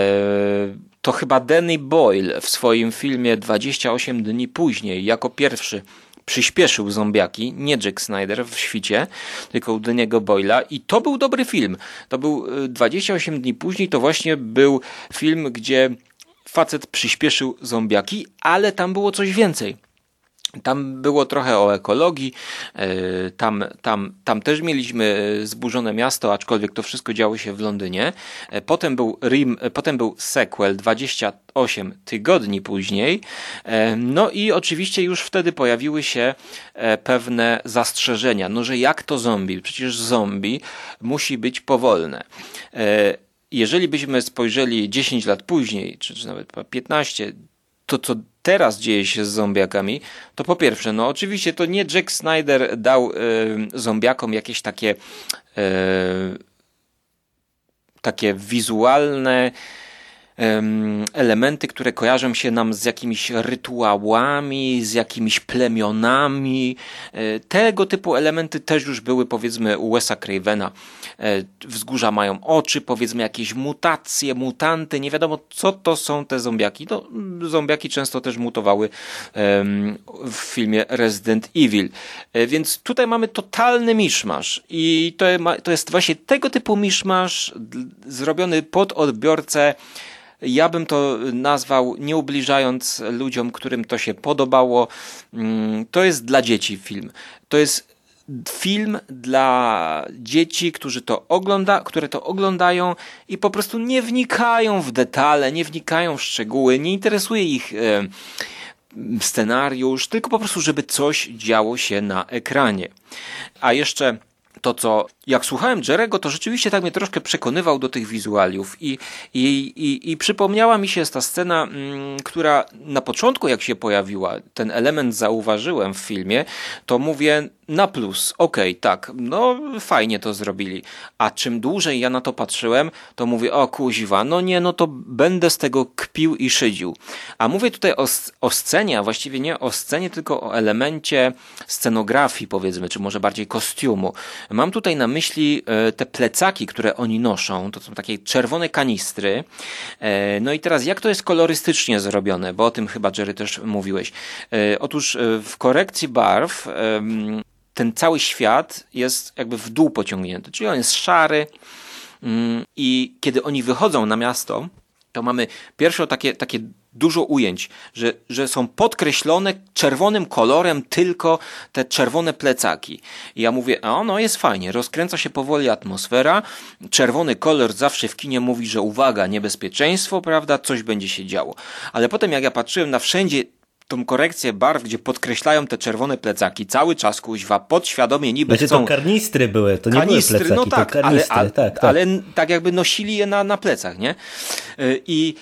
to chyba Danny Boyle w swoim filmie 28 dni później jako pierwszy przyspieszył zombiaki, nie Jack Snyder w świcie, tylko u Daniego Boyla i to był dobry film. To był 28 e, dni później, to właśnie był film, gdzie facet przyspieszył zombiaki, ale tam było coś więcej tam było trochę o ekologii, e, tam, tam, tam też mieliśmy zburzone miasto, aczkolwiek to wszystko działo się w Londynie. E, potem był, Rim, e, potem był sequel 28 tygodni później. No i oczywiście już wtedy pojawiły się pewne zastrzeżenia. No, że jak to zombie? Przecież zombie musi być powolne jeżeli byśmy spojrzeli 10 lat później, czy, czy nawet 15, to co teraz dzieje się z zombiakami, to po pierwsze, no oczywiście to nie Jack Snyder dał y, zombiakom jakieś takie y, takie wizualne elementy, które kojarzą się nam z jakimiś rytuałami, z jakimiś plemionami. E, tego typu elementy też już były powiedzmy u Wesa Cravena. E, wzgórza mają oczy, powiedzmy jakieś mutacje, mutanty, nie wiadomo co to są te zombiaki. No, zombiaki często też mutowały w filmie Resident Evil. E, więc tutaj mamy totalny miszmasz i to, to jest właśnie tego typu miszmasz zrobiony pod odbiorcę ja bym to nazwał, nie ubliżając ludziom, którym to się podobało. Mm, to jest dla dzieci film. To jest film dla dzieci, którzy to ogląda, które to oglądają i po prostu nie wnikają w detale, nie wnikają w szczegóły, nie interesuje ich e, scenariusz, tylko po prostu, żeby coś działo się na ekranie. A jeszcze to, co jak słuchałem Jerego, to rzeczywiście tak mnie troszkę przekonywał do tych wizualiów i, i, i, i przypomniała mi się ta scena, mm, która na początku jak się pojawiła, ten element zauważyłem w filmie, to mówię na plus, okej, okay, tak, no fajnie to zrobili, a czym dłużej ja na to patrzyłem, to mówię, o kuźwa, no nie, no to będę z tego kpił i szydził. A mówię tutaj o, o scenie, a właściwie nie o scenie, tylko o elemencie scenografii powiedzmy, czy może bardziej kostiumu. Mam tutaj na myśli e, te plecaki, które oni noszą. To są takie czerwone kanistry. E, no i teraz jak to jest kolorystycznie zrobione, bo o tym chyba Jerry też mówiłeś. Otóż w korekcji barw ten cały świat jest jakby w dół pociągnięty, czyli on jest szary mm, i kiedy oni wychodzą na miasto, to mamy pierwsze takie, takie dużo ujęć, że, że są podkreślone czerwonym kolorem tylko te czerwone plecaki. I ja mówię, a no jest fajnie, rozkręca się powoli atmosfera, czerwony kolor zawsze w kinie mówi, że uwaga, niebezpieczeństwo, prawda, coś będzie się działo. Ale potem jak ja patrzyłem na wszędzie tą korekcję barw, gdzie podkreślają te czerwone plecaki cały czas kuźwa, podświadomie niby znaczy, chcą... to karnistry były, to nie kanistry, były plecaki, no tak, ale, ale, tak, tak. ale tak jakby nosili je na, na plecach, nie? Y, I,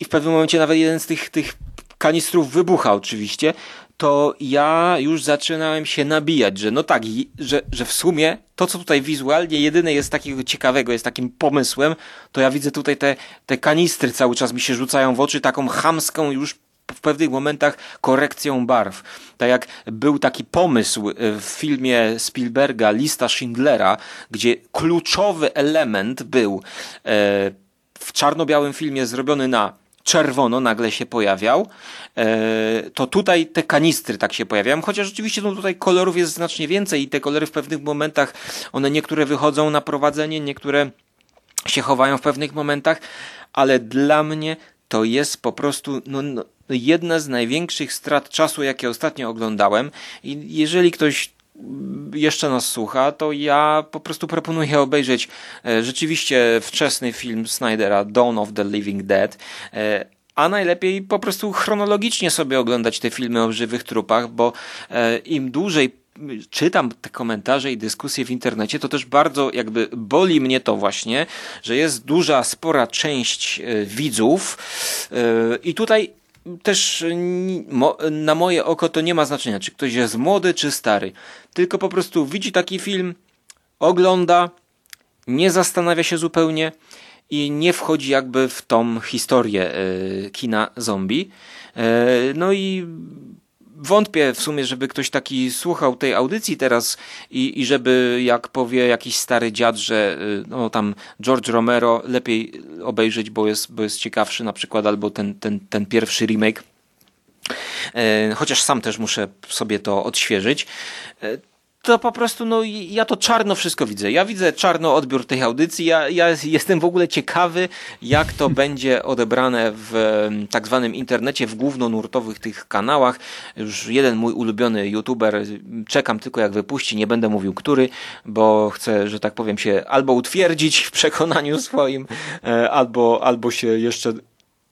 I w pewnym momencie nawet jeden z tych, tych kanistrów wybucha oczywiście, to ja już zaczynałem się nabijać, że no tak, że, że w sumie to, co tutaj wizualnie jedyne jest takiego ciekawego, jest takim pomysłem, to ja widzę tutaj te, te kanistry cały czas mi się rzucają w oczy taką chamską już w pewnych momentach korekcją barw. Tak jak był taki pomysł w filmie Spielberga Lista Schindlera, gdzie kluczowy element był e, w czarno-białym filmie zrobiony na czerwono nagle się pojawiał, e, to tutaj te kanistry tak się pojawiają, chociaż rzeczywiście no tutaj kolorów jest znacznie więcej i te kolory w pewnych momentach, one niektóre wychodzą na prowadzenie, niektóre się chowają w pewnych momentach, ale dla mnie to jest po prostu no, no, jedna z największych strat czasu, jakie ostatnio oglądałem. I jeżeli ktoś jeszcze nas słucha, to ja po prostu proponuję obejrzeć e, rzeczywiście wczesny film Snydera Dawn of the Living Dead e, a najlepiej po prostu chronologicznie sobie oglądać te filmy o żywych trupach, bo e, im dłużej czytam te komentarze i dyskusje w internecie, to też bardzo jakby boli mnie to właśnie, że jest duża, spora część widzów i tutaj też na moje oko to nie ma znaczenia, czy ktoś jest młody, czy stary. Tylko po prostu widzi taki film, ogląda, nie zastanawia się zupełnie i nie wchodzi jakby w tą historię e, kina zombie. E, no i wątpię w sumie, żeby ktoś taki słuchał tej audycji teraz i, i żeby jak powie jakiś stary dziad, że y, no tam George Romero lepiej obejrzeć, bo jest, bo jest ciekawszy na przykład, albo ten, ten, ten pierwszy remake. E, chociaż sam też muszę sobie to odświeżyć. To po prostu, no ja to czarno wszystko widzę. Ja widzę czarno odbiór tej audycji. Ja, ja jestem w ogóle ciekawy, jak to będzie odebrane w tak zwanym internecie, w głównonurtowych tych kanałach. Już jeden mój ulubiony youtuber, czekam tylko jak wypuści, nie będę mówił który, bo chcę, że tak powiem, się albo utwierdzić w przekonaniu swoim, e, albo, albo się jeszcze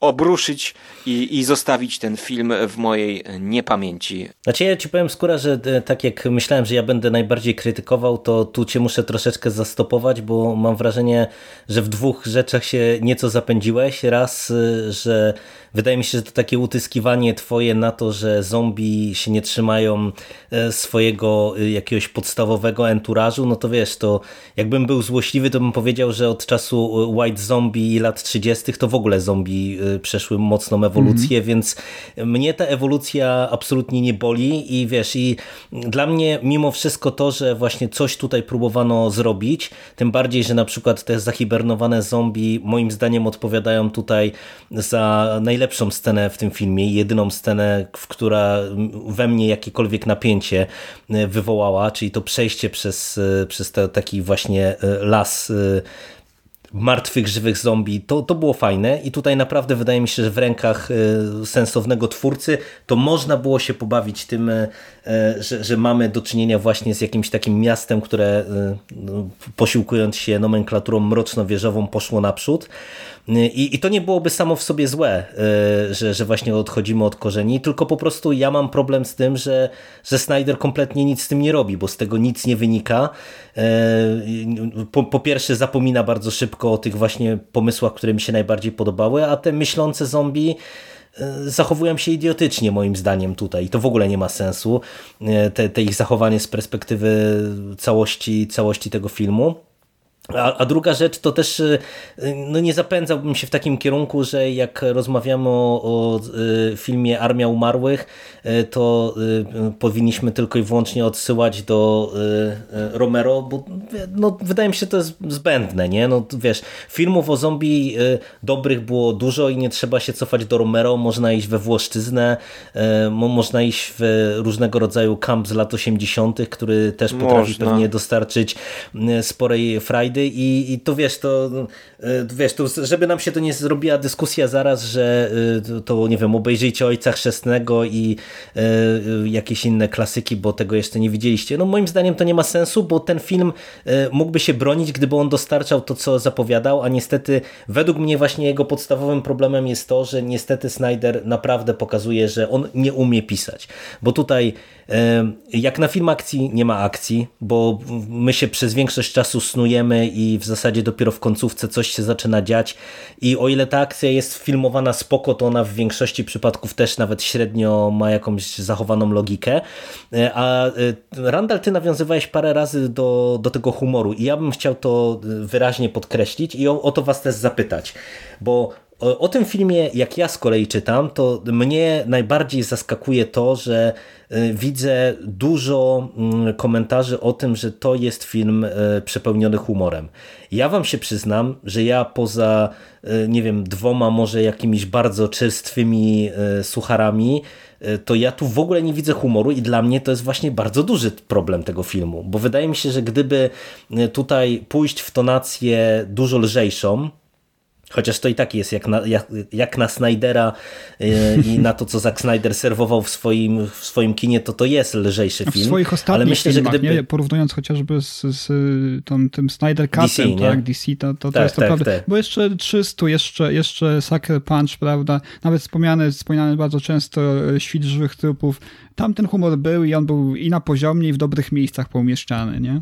obruszyć i, i zostawić ten film w mojej niepamięci. Znaczy ja ci powiem skóra, że e, tak jak myślałem, że ja będę najbardziej krytykował, to tu cię muszę troszeczkę zastopować, bo mam wrażenie, że w dwóch rzeczach się nieco zapędziłeś. Raz, e, że wydaje mi się, że to takie utyskiwanie twoje na to, że zombie się nie trzymają e, swojego jakiegoś podstawowego enturażu, no to wiesz, to jakbym był złośliwy, to bym powiedział, że od czasu White Zombie lat 30. to w ogóle zombie przeszły mocną ewolucję, mm -hmm. więc mnie ta ewolucja absolutnie nie boli i wiesz, i dla mnie mimo wszystko to, że właśnie coś tutaj próbowano zrobić, tym bardziej, że na przykład te zahibernowane zombie moim zdaniem odpowiadają tutaj za najlepszą scenę w tym filmie, jedyną scenę, która we mnie jakiekolwiek napięcie wywołała, czyli to przejście przez, przez te, taki właśnie las martwych, żywych zombie, to, to było fajne i tutaj naprawdę wydaje mi się, że w rękach e, sensownego twórcy to można było się pobawić tym, e, e, że, że mamy do czynienia właśnie z jakimś takim miastem, które no, posiłkując się nomenklaturą mroczno-wieżową poszło naprzód. I, I to nie byłoby samo w sobie złe, e, że, że właśnie odchodzimy od korzeni, tylko po prostu ja mam problem z tym, że, że Snyder kompletnie nic z tym nie robi, bo z tego nic nie wynika. E, po, po pierwsze zapomina bardzo szybko o tych właśnie pomysłach, które mi się najbardziej podobały, a te myślące zombie zachowują się idiotycznie moim zdaniem tutaj i to w ogóle nie ma sensu, te, te ich zachowanie z perspektywy całości, całości tego filmu. A, a, druga rzecz to też y, no nie zapędzałbym się w takim kierunku, że jak rozmawiamy o, o y, filmie Armia Umarłych, y, to powinniśmy tylko i wyłącznie odsyłać do Romero, bo no, wydaje mi się to jest zbędne, nie? No wiesz, filmów o zombie dobrych było dużo i nie trzeba się cofać do Romero, można iść we Włoszczyznę, można iść w różnego rodzaju kamp z lat 80., który też potrafi można. pewnie dostarczyć sporej frajdy i, i to wiesz, to e, wiesz, to, żeby nam się to nie zrobiła dyskusja zaraz, że e, to nie wiem, obejrzyjcie Ojca Chrzestnego i e, jakieś inne klasyki, bo tego jeszcze nie widzieliście. No moim zdaniem to nie ma sensu, bo ten film mógłby się bronić, gdyby on dostarczał to, co zapowiadał, a niestety według mnie właśnie jego podstawowym problemem jest to, że niestety Snyder naprawdę pokazuje, że on nie umie pisać, bo tutaj jak na film akcji nie ma akcji, bo my się przez większość czasu snujemy i w zasadzie dopiero w końcówce coś się zaczyna dziać i o ile ta akcja jest filmowana spoko, to ona w większości przypadków też nawet średnio ma jakąś zachowaną logikę. E, a e, Randall, ty nawiązywałeś parę razy do, do tego humoru i ja bym chciał to wyraźnie podkreślić i o, o to was też zapytać, bo o, o tym filmie, jak ja z kolei czytam, to mnie najbardziej zaskakuje to, że y, widzę dużo mm, komentarzy o tym, że to jest film y, przepełniony humorem. Ja wam się przyznam, że ja poza, y, nie wiem, dwoma może jakimiś bardzo czerstwymi sucharami, to ja tu w ogóle nie widzę humoru i dla mnie to jest właśnie bardzo duży problem tego filmu, bo wydaje mi się, że gdyby tutaj pójść w tonację dużo lżejszą, Chociaż to i tak jest jak na, jak, jak na Snydera yy, i na to, co Zack Snyder serwował w swoim, w swoim kinie, to to jest lżejszy film. W swoich ostatnich ale myślę, filmach, że gdyby... nie? porównując chociażby z, z tą, tym Snyder Cutem, DC, tak, DC, to, to, to tak, jest to tak, prawda. Tak. Bo jeszcze 300, jeszcze, jeszcze Sucker Punch, prawda, nawet wspomniany, wspomniany bardzo często e, Świt żywych trupów, tam ten humor był i on był i na poziomie, i w dobrych miejscach poumieszczany, nie?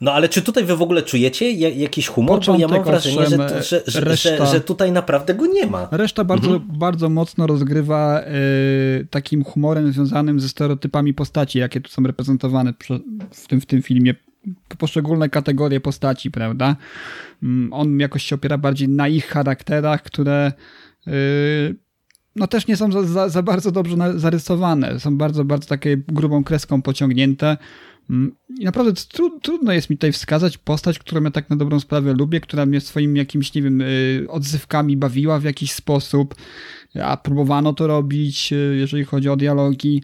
No ale czy tutaj wy w ogóle czujecie jakiś humor? Bo ja mam wrażenie, że, że, że, reszta, że, tutaj naprawdę go nie ma. Reszta bardzo, mhm. bardzo mocno rozgrywa y, takim humorem związanym ze stereotypami postaci, jakie tu są reprezentowane w tym, w tym filmie. Poszczególne kategorie postaci, prawda? Mm, on jakoś się opiera bardziej na ich charakterach, które y, no też nie są za, za, za bardzo dobrze zarysowane. Są bardzo, bardzo takie grubą kreską pociągnięte. Mm, I naprawdę tru, trudno jest mi tutaj wskazać postać, którą ja tak na dobrą sprawę lubię, która mnie swoimi jakimiś, nie wiem, y, odzywkami bawiła w jakiś sposób, a próbowano to robić, y, jeżeli chodzi o dialogi.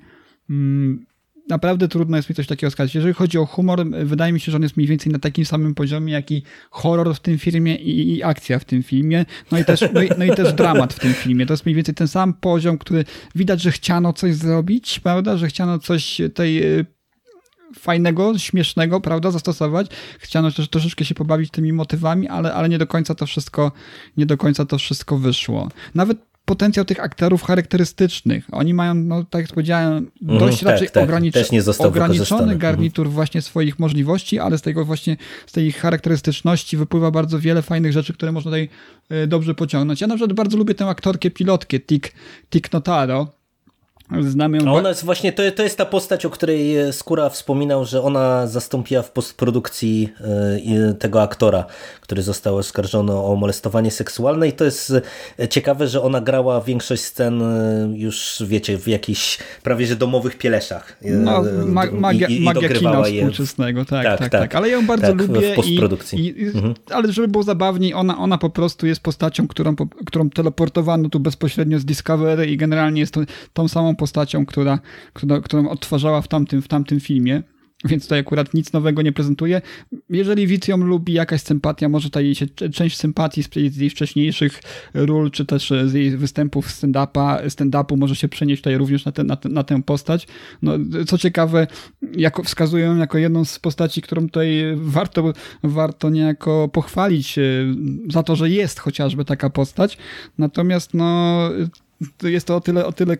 Mm, naprawdę trudno jest mi coś takiego wskazać. Jeżeli chodzi o humor, wydaje mi się, że on jest mniej więcej na takim samym poziomie, jak i horror w tym filmie i, i akcja w tym filmie, no i, też, no, i, no i też dramat w tym filmie. To jest mniej więcej ten sam poziom, który widać, że chciano coś zrobić, prawda, że chciano coś tej y, fajnego, śmiesznego, prawda, zastosować. Chciano też troszeczkę się pobawić tymi motywami, ale, ale nie do końca to wszystko, nie do końca to wszystko wyszło. Nawet potencjał tych aktorów charakterystycznych. Oni mają, no tak jak powiedziałem, mhm, dość mm, raczej tak, ogranicz ograniczony mhm. garnitur mm. właśnie swoich możliwości, ale z tego właśnie, z tej charakterystyczności wypływa bardzo wiele fajnych rzeczy, które można tutaj y, dobrze pociągnąć. Ja na przykład bardzo lubię tę aktorkę pilotkę, Tik, Tik Notaro, Znamy ją. A ona jest właśnie, to, to jest ta postać, o której Skóra wspominał, że ona zastąpiła w postprodukcji e, tego aktora, który został oskarżony o molestowanie seksualne i to jest e, ciekawe, że ona grała większość scen e, już, wiecie, w jakichś prawie że domowych pieleszach. No, ma, magia, i, i magia kina współczesnego, tak, tak, tak, tak, tak. Ale ja ją bardzo tak, lubię. W postprodukcji. I, i, mhm. Ale żeby było zabawniej, ona, ona po prostu jest postacią, którą, którą teleportowano tu bezpośrednio z Discovery i generalnie jest to, tą samą postacią, która, która, którą odtwarzała w tamtym, w tamtym filmie więc tutaj akurat nic nowego nie prezentuje. Jeżeli ją lubi, jakaś sympatia, może ta jej się, część sympatii z, z jej wcześniejszych ról, czy też z jej występów stand-upa, stand-upu może się przenieść tutaj również na, te, na, na tę postać. No, co ciekawe, jako, wskazują jako jedną z postaci, którą tutaj warto, warto niejako pochwalić e, za to, że jest chociażby taka postać. Natomiast no, jest to o tyle, o tyle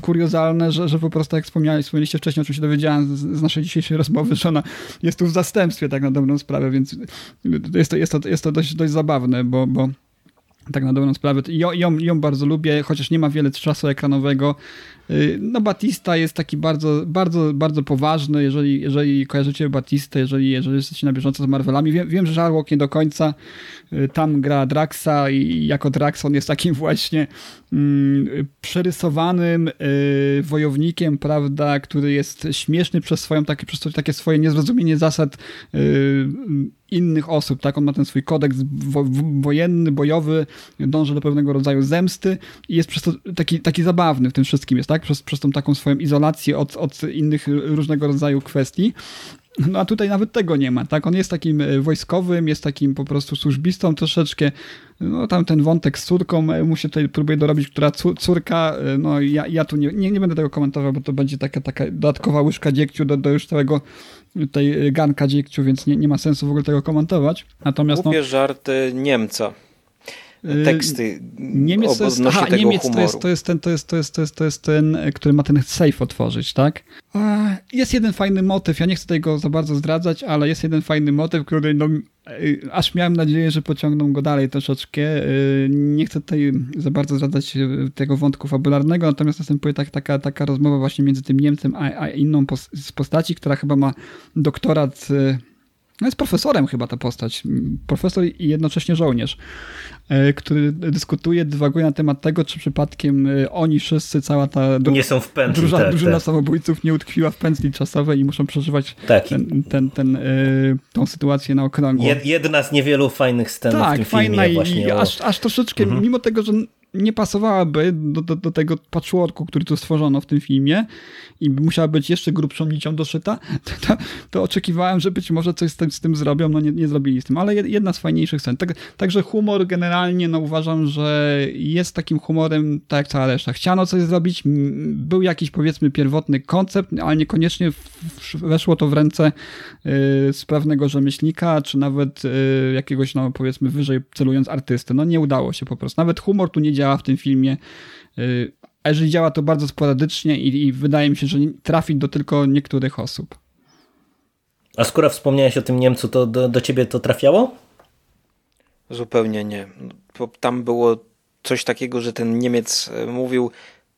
kuriozalne, że, że po prostu, jak wspomniałeś, wspomnieliście wcześniej, o czym się dowiedziałem z, z, naszej dzisiejszej rozmowy, że ona jest tu w zastępstwie tak na dobrą sprawę, więc jest to, jest to, jest to dość, dość zabawne, bo, bo tak na dobrą sprawę. Ją, ją, ją bardzo lubię, chociaż nie ma wiele czasu ekranowego. Y, no Batista jest taki bardzo, bardzo, bardzo poważny, jeżeli, jeżeli kojarzycie Batistę, jeżeli, jeżeli jesteście na bieżąco z Marvelami. Wiem, wiem że Żarłok nie do końca y, tam gra Draxa i jako Drax on jest takim właśnie przerysowanym y, wojownikiem, prawda, który jest śmieszny przez swoją takie, przez takie swoje niezrozumienie zasad y, innych osób, tak? On ma ten swój kodeks wo wojenny, bojowy, dąży do pewnego rodzaju zemsty i jest przez to taki, taki zabawny w tym wszystkim jest, tak? Przez, przez tą taką swoją izolację od, od innych różnego rodzaju kwestii. No a tutaj nawet tego nie ma, tak? On jest takim e, wojskowym, jest takim po prostu służbistą troszeczkę. No tam ten wątek z córką e, mu się tutaj próbuje dorobić, która córka, e, no ja, ja tu nie, nie, nie, będę tego komentował, bo to będzie taka, taka dodatkowa łyżka dziegciu do, do już całego tej garnka dziegciu, więc nie, nie ma sensu w ogóle tego komentować. Natomiast Głupie no, żarty Niemca. Y, teksty Niemiec to jest, aha, Niemiec humoru. To jest, to, jest ten, to, jest, to, jest, to, jest, to jest ten, który ma ten safe otworzyć, tak? Jest jeden fajny motyw, ja nie chcę tego za bardzo zdradzać, ale jest jeden fajny motyw, który no, y, aż miałem nadzieję, że pociągną go dalej troszeczkę. Y, nie chcę tutaj za bardzo zdradzać tego wątku fabularnego, natomiast następuje tak, taka, taka rozmowa właśnie między tym Niemcem a, a inną z postaci, która chyba ma doktorat no jest profesorem chyba ta postać. Profesor i jednocześnie żołnierz, e, który dyskutuje, dywaguje na temat tego, czy przypadkiem e, oni wszyscy, cała ta nie są w pętli, drużyna, tak, drużyna tak. samobójców nie utkwiła w pętli czasowej i muszą przeżywać tak. ten, ten, ten, e, tą sytuację na okrągło. Jedna z niewielu fajnych scen tak, w tym fajna filmie. Tak, fajna i aż, aż troszeczkę, mhm. mimo tego, że nie pasowałaby do, do, do, tego patchworku, który tu stworzono w tym filmie i musiała być jeszcze grubszą nicią doszyta, to, to, to oczekiwałem, że być może coś z tym, z tym zrobią, no nie, nie zrobili z tym, ale jedna z fajniejszych scen. Tak, także humor generalnie, no uważam, że jest takim humorem, tak jak cała reszta. Chciano coś zrobić, był jakiś powiedzmy pierwotny koncept, ale niekoniecznie weszło to w ręce y, sprawnego rzemieślnika, czy nawet y, jakiegoś, no powiedzmy wyżej celując artysty. No nie udało się po prostu. Nawet humor tu nie działa w tym filmie. Y, a jeżeli działa to bardzo sporadycznie i, i wydaje mi się, że trafi do tylko niektórych osób. A skoro wspomniałeś o tym Niemcu, to do, do ciebie to trafiało? Zupełnie nie. Tam było coś takiego, że ten Niemiec e, mówił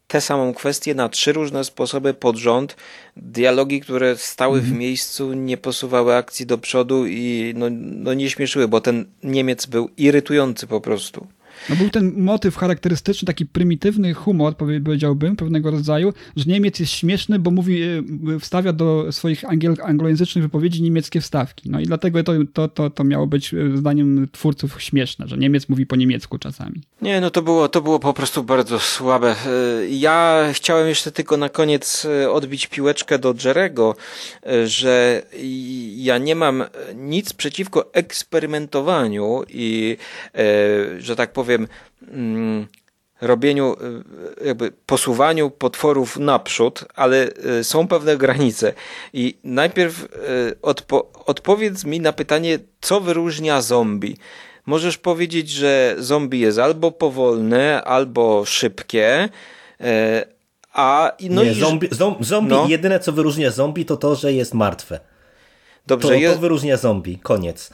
tę samą kwestię na trzy różne sposoby pod rząd. Dialogi, które stały w mhm. miejscu, nie posuwały akcji do przodu i no, no nie śmieszyły, bo ten Niemiec był irytujący po prostu. No był ten motyw charakterystyczny, taki prymitywny humor, powiedziałbym, pewnego rodzaju, że Niemiec jest śmieszny, bo mówi, e, wstawia do swoich angiel, anglojęzycznych wypowiedzi niemieckie wstawki. No i dlatego to, to, to, to miało być e, zdaniem twórców śmieszne, że Niemiec mówi po niemiecku czasami. Nie, no to było, to było po prostu bardzo słabe. E, ja chciałem jeszcze tylko na koniec odbić piłeczkę do Jerego, że ja nie mam nic przeciwko eksperymentowaniu i, że tak powiem, powiem, mm, robieniu, y, jakby posuwaniu potworów naprzód, ale y, są pewne granice. I najpierw y, odpo odpowiedz mi na pytanie, co wyróżnia zombie. Możesz powiedzieć, że zombie jest albo powolne, albo szybkie, a no Nie, i... zombie, zombie no. jedyne co wyróżnia zombie to to, że jest martwe. Dobrze, to, jest... to wyróżnia zombie, koniec.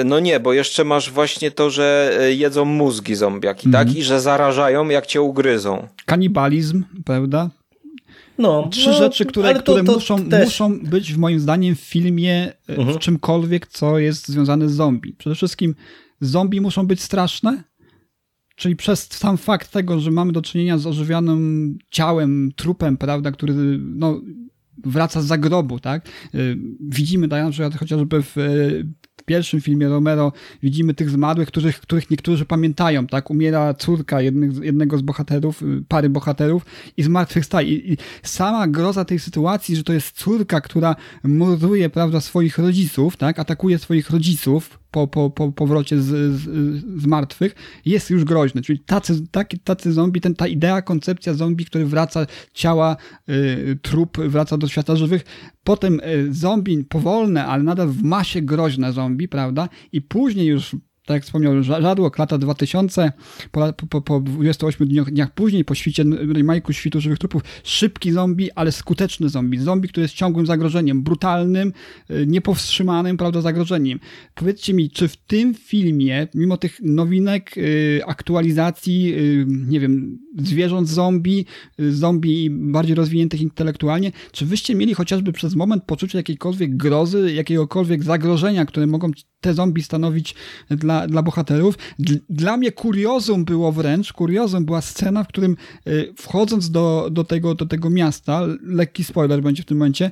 Y, no nie, bo jeszcze masz właśnie to, że y, jedzą mózgi zombiaki, mm tak? Mhm. I że zarażają, jak cię ugryzą. Kanibalizm, prawda? No, Trzy no, rzeczy, które, to, które to muszą, też... muszą być w moim zdaniem w filmie mm -hmm. w mhm. czymkolwiek, co jest związane z zombie. Przede wszystkim zombie muszą być straszne, czyli przez sam fakt tego, że mamy do czynienia z ożywionym ciałem, trupem, prawda, który no, wraca z zagrobu, tak? Widzimy tak na przykład chociażby w pierwszym filmie Romero widzimy tych zmarłych, których, których niektórzy pamiętają, tak? Umiera córka jednych, jednego z bohaterów, y, pary bohaterów i zmartwychwstaje. I, I sama groza tej sytuacji, że to jest córka, która morduje, prawda, swoich rodziców, tak? Atakuje swoich rodziców, po, po, po powrocie z, z, z martwych jest już groźny. Czyli tacy, taki, tacy zombie, ten, ta idea, koncepcja zombie, który wraca, ciała, y, trup wraca do świata żywych. Potem y, zombie powolne, ale nadal w masie groźne zombie, prawda? I później już tak jak wspomniał Żadłok, lata 2000, po, po, po 28 dniach, dniach później, po świcie remake'u Świtu Żywych Trupów, szybki zombie, ale skuteczny zombie. Zombie, który jest ciągłym zagrożeniem, brutalnym, y, niepowstrzymanym, prawda, zagrożeniem. Powiedzcie mi, czy w tym filmie, mimo tych nowinek, y, aktualizacji, y, nie wiem, zwierząt zombie, zombie bardziej rozwiniętych intelektualnie, czy wyście mieli chociażby przez moment poczucie jakiejkolwiek grozy, jakiegokolwiek zagrożenia, które mogą te zombie stanowić dla, dla bohaterów. Dla mnie kuriozum było wręcz, kuriozum była scena, w którym y, wchodząc do, do, tego, do tego miasta, lekki spoiler będzie w tym momencie,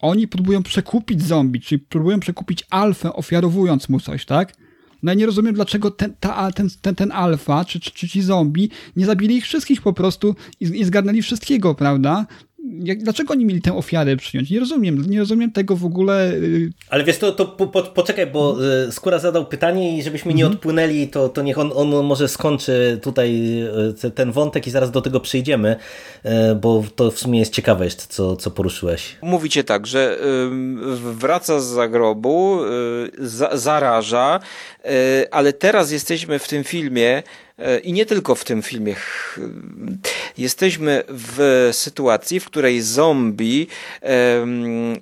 oni próbują przekupić zombie, czyli próbują przekupić alfę, ofiarowując mu coś, tak? No ja nie rozumiem, dlaczego ten, ta, ten, ten, ten alfa, czy, czy, czy ci zombie, nie zabili ich wszystkich po prostu i, i zgarnęli wszystkiego, prawda? Jak, dlaczego oni mieli tę ofiarę przyjąć? Nie rozumiem, nie rozumiem tego w ogóle. Y, Ale wiesz, to, to po, po, poczekaj, bo mhm. Skóra zadał pytanie i żebyśmy nie mhm. odpłynęli, to, to niech on, on może skończy tutaj y, ten wątek i zaraz do tego przyjdziemy, y, bo to w sumie jest ciekawe jeszcze, co, co poruszyłeś. Mówicie tak, że wraca z zagrobu, zaraża, ale teraz jesteśmy w tym filmie I nie tylko w tym filmie. Jesteśmy w sytuacji, w której zombie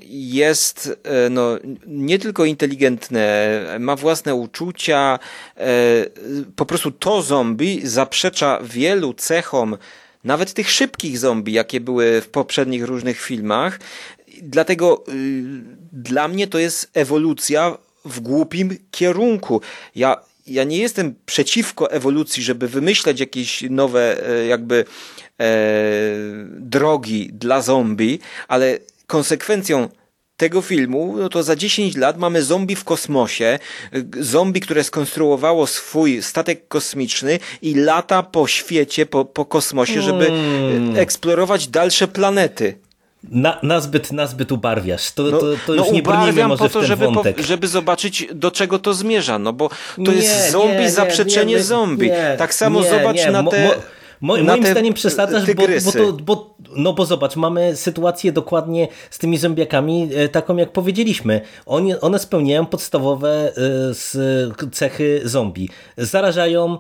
jest e, no, nie tylko inteligentne, ma własne uczucia. E, po prostu to zombie zaprzecza wielu cechom nawet tych szybkich zombie, jakie były w poprzednich różnych filmach. Dlatego y, dla mnie to jest ewolucja w głupim kierunku. Ja ja nie jestem przeciwko ewolucji, żeby wymyślać jakieś nowe e, jakby e, drogi dla zombie, ale konsekwencją tego filmu, no to za 10 lat mamy zombie w kosmosie, zombie, które skonstruowało swój statek kosmiczny i lata po świecie, po, po kosmosie, żeby hmm. eksplorować dalsze planety. Na, nazbyt, nazbyt ubarwiasz. To, no, to, to już no nie brnijmy może po to, w ten żeby, wątek. Po, żeby zobaczyć, do czego to zmierza. No bo to nie, jest zombie, nie, zaprzeczenie nie, zombie. tak samo zobacz na te... Mo, mo, na moim zdaniem przesadzasz, bo, bo, to, bo, no bo zobacz, mamy sytuację dokładnie z tymi zombiakami, e, taką jak powiedzieliśmy. Oni, one spełniają podstawowe e, cechy zombie. Zarażają,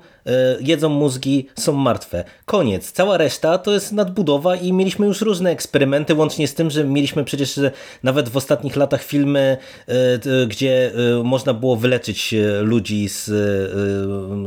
jedzą mózgi, są martwe. Koniec. Cała reszta to jest nadbudowa i mieliśmy już różne eksperymenty, łącznie z tym, że mieliśmy przecież nawet w ostatnich latach filmy, e, gdzie e, można było wyleczyć ludzi z,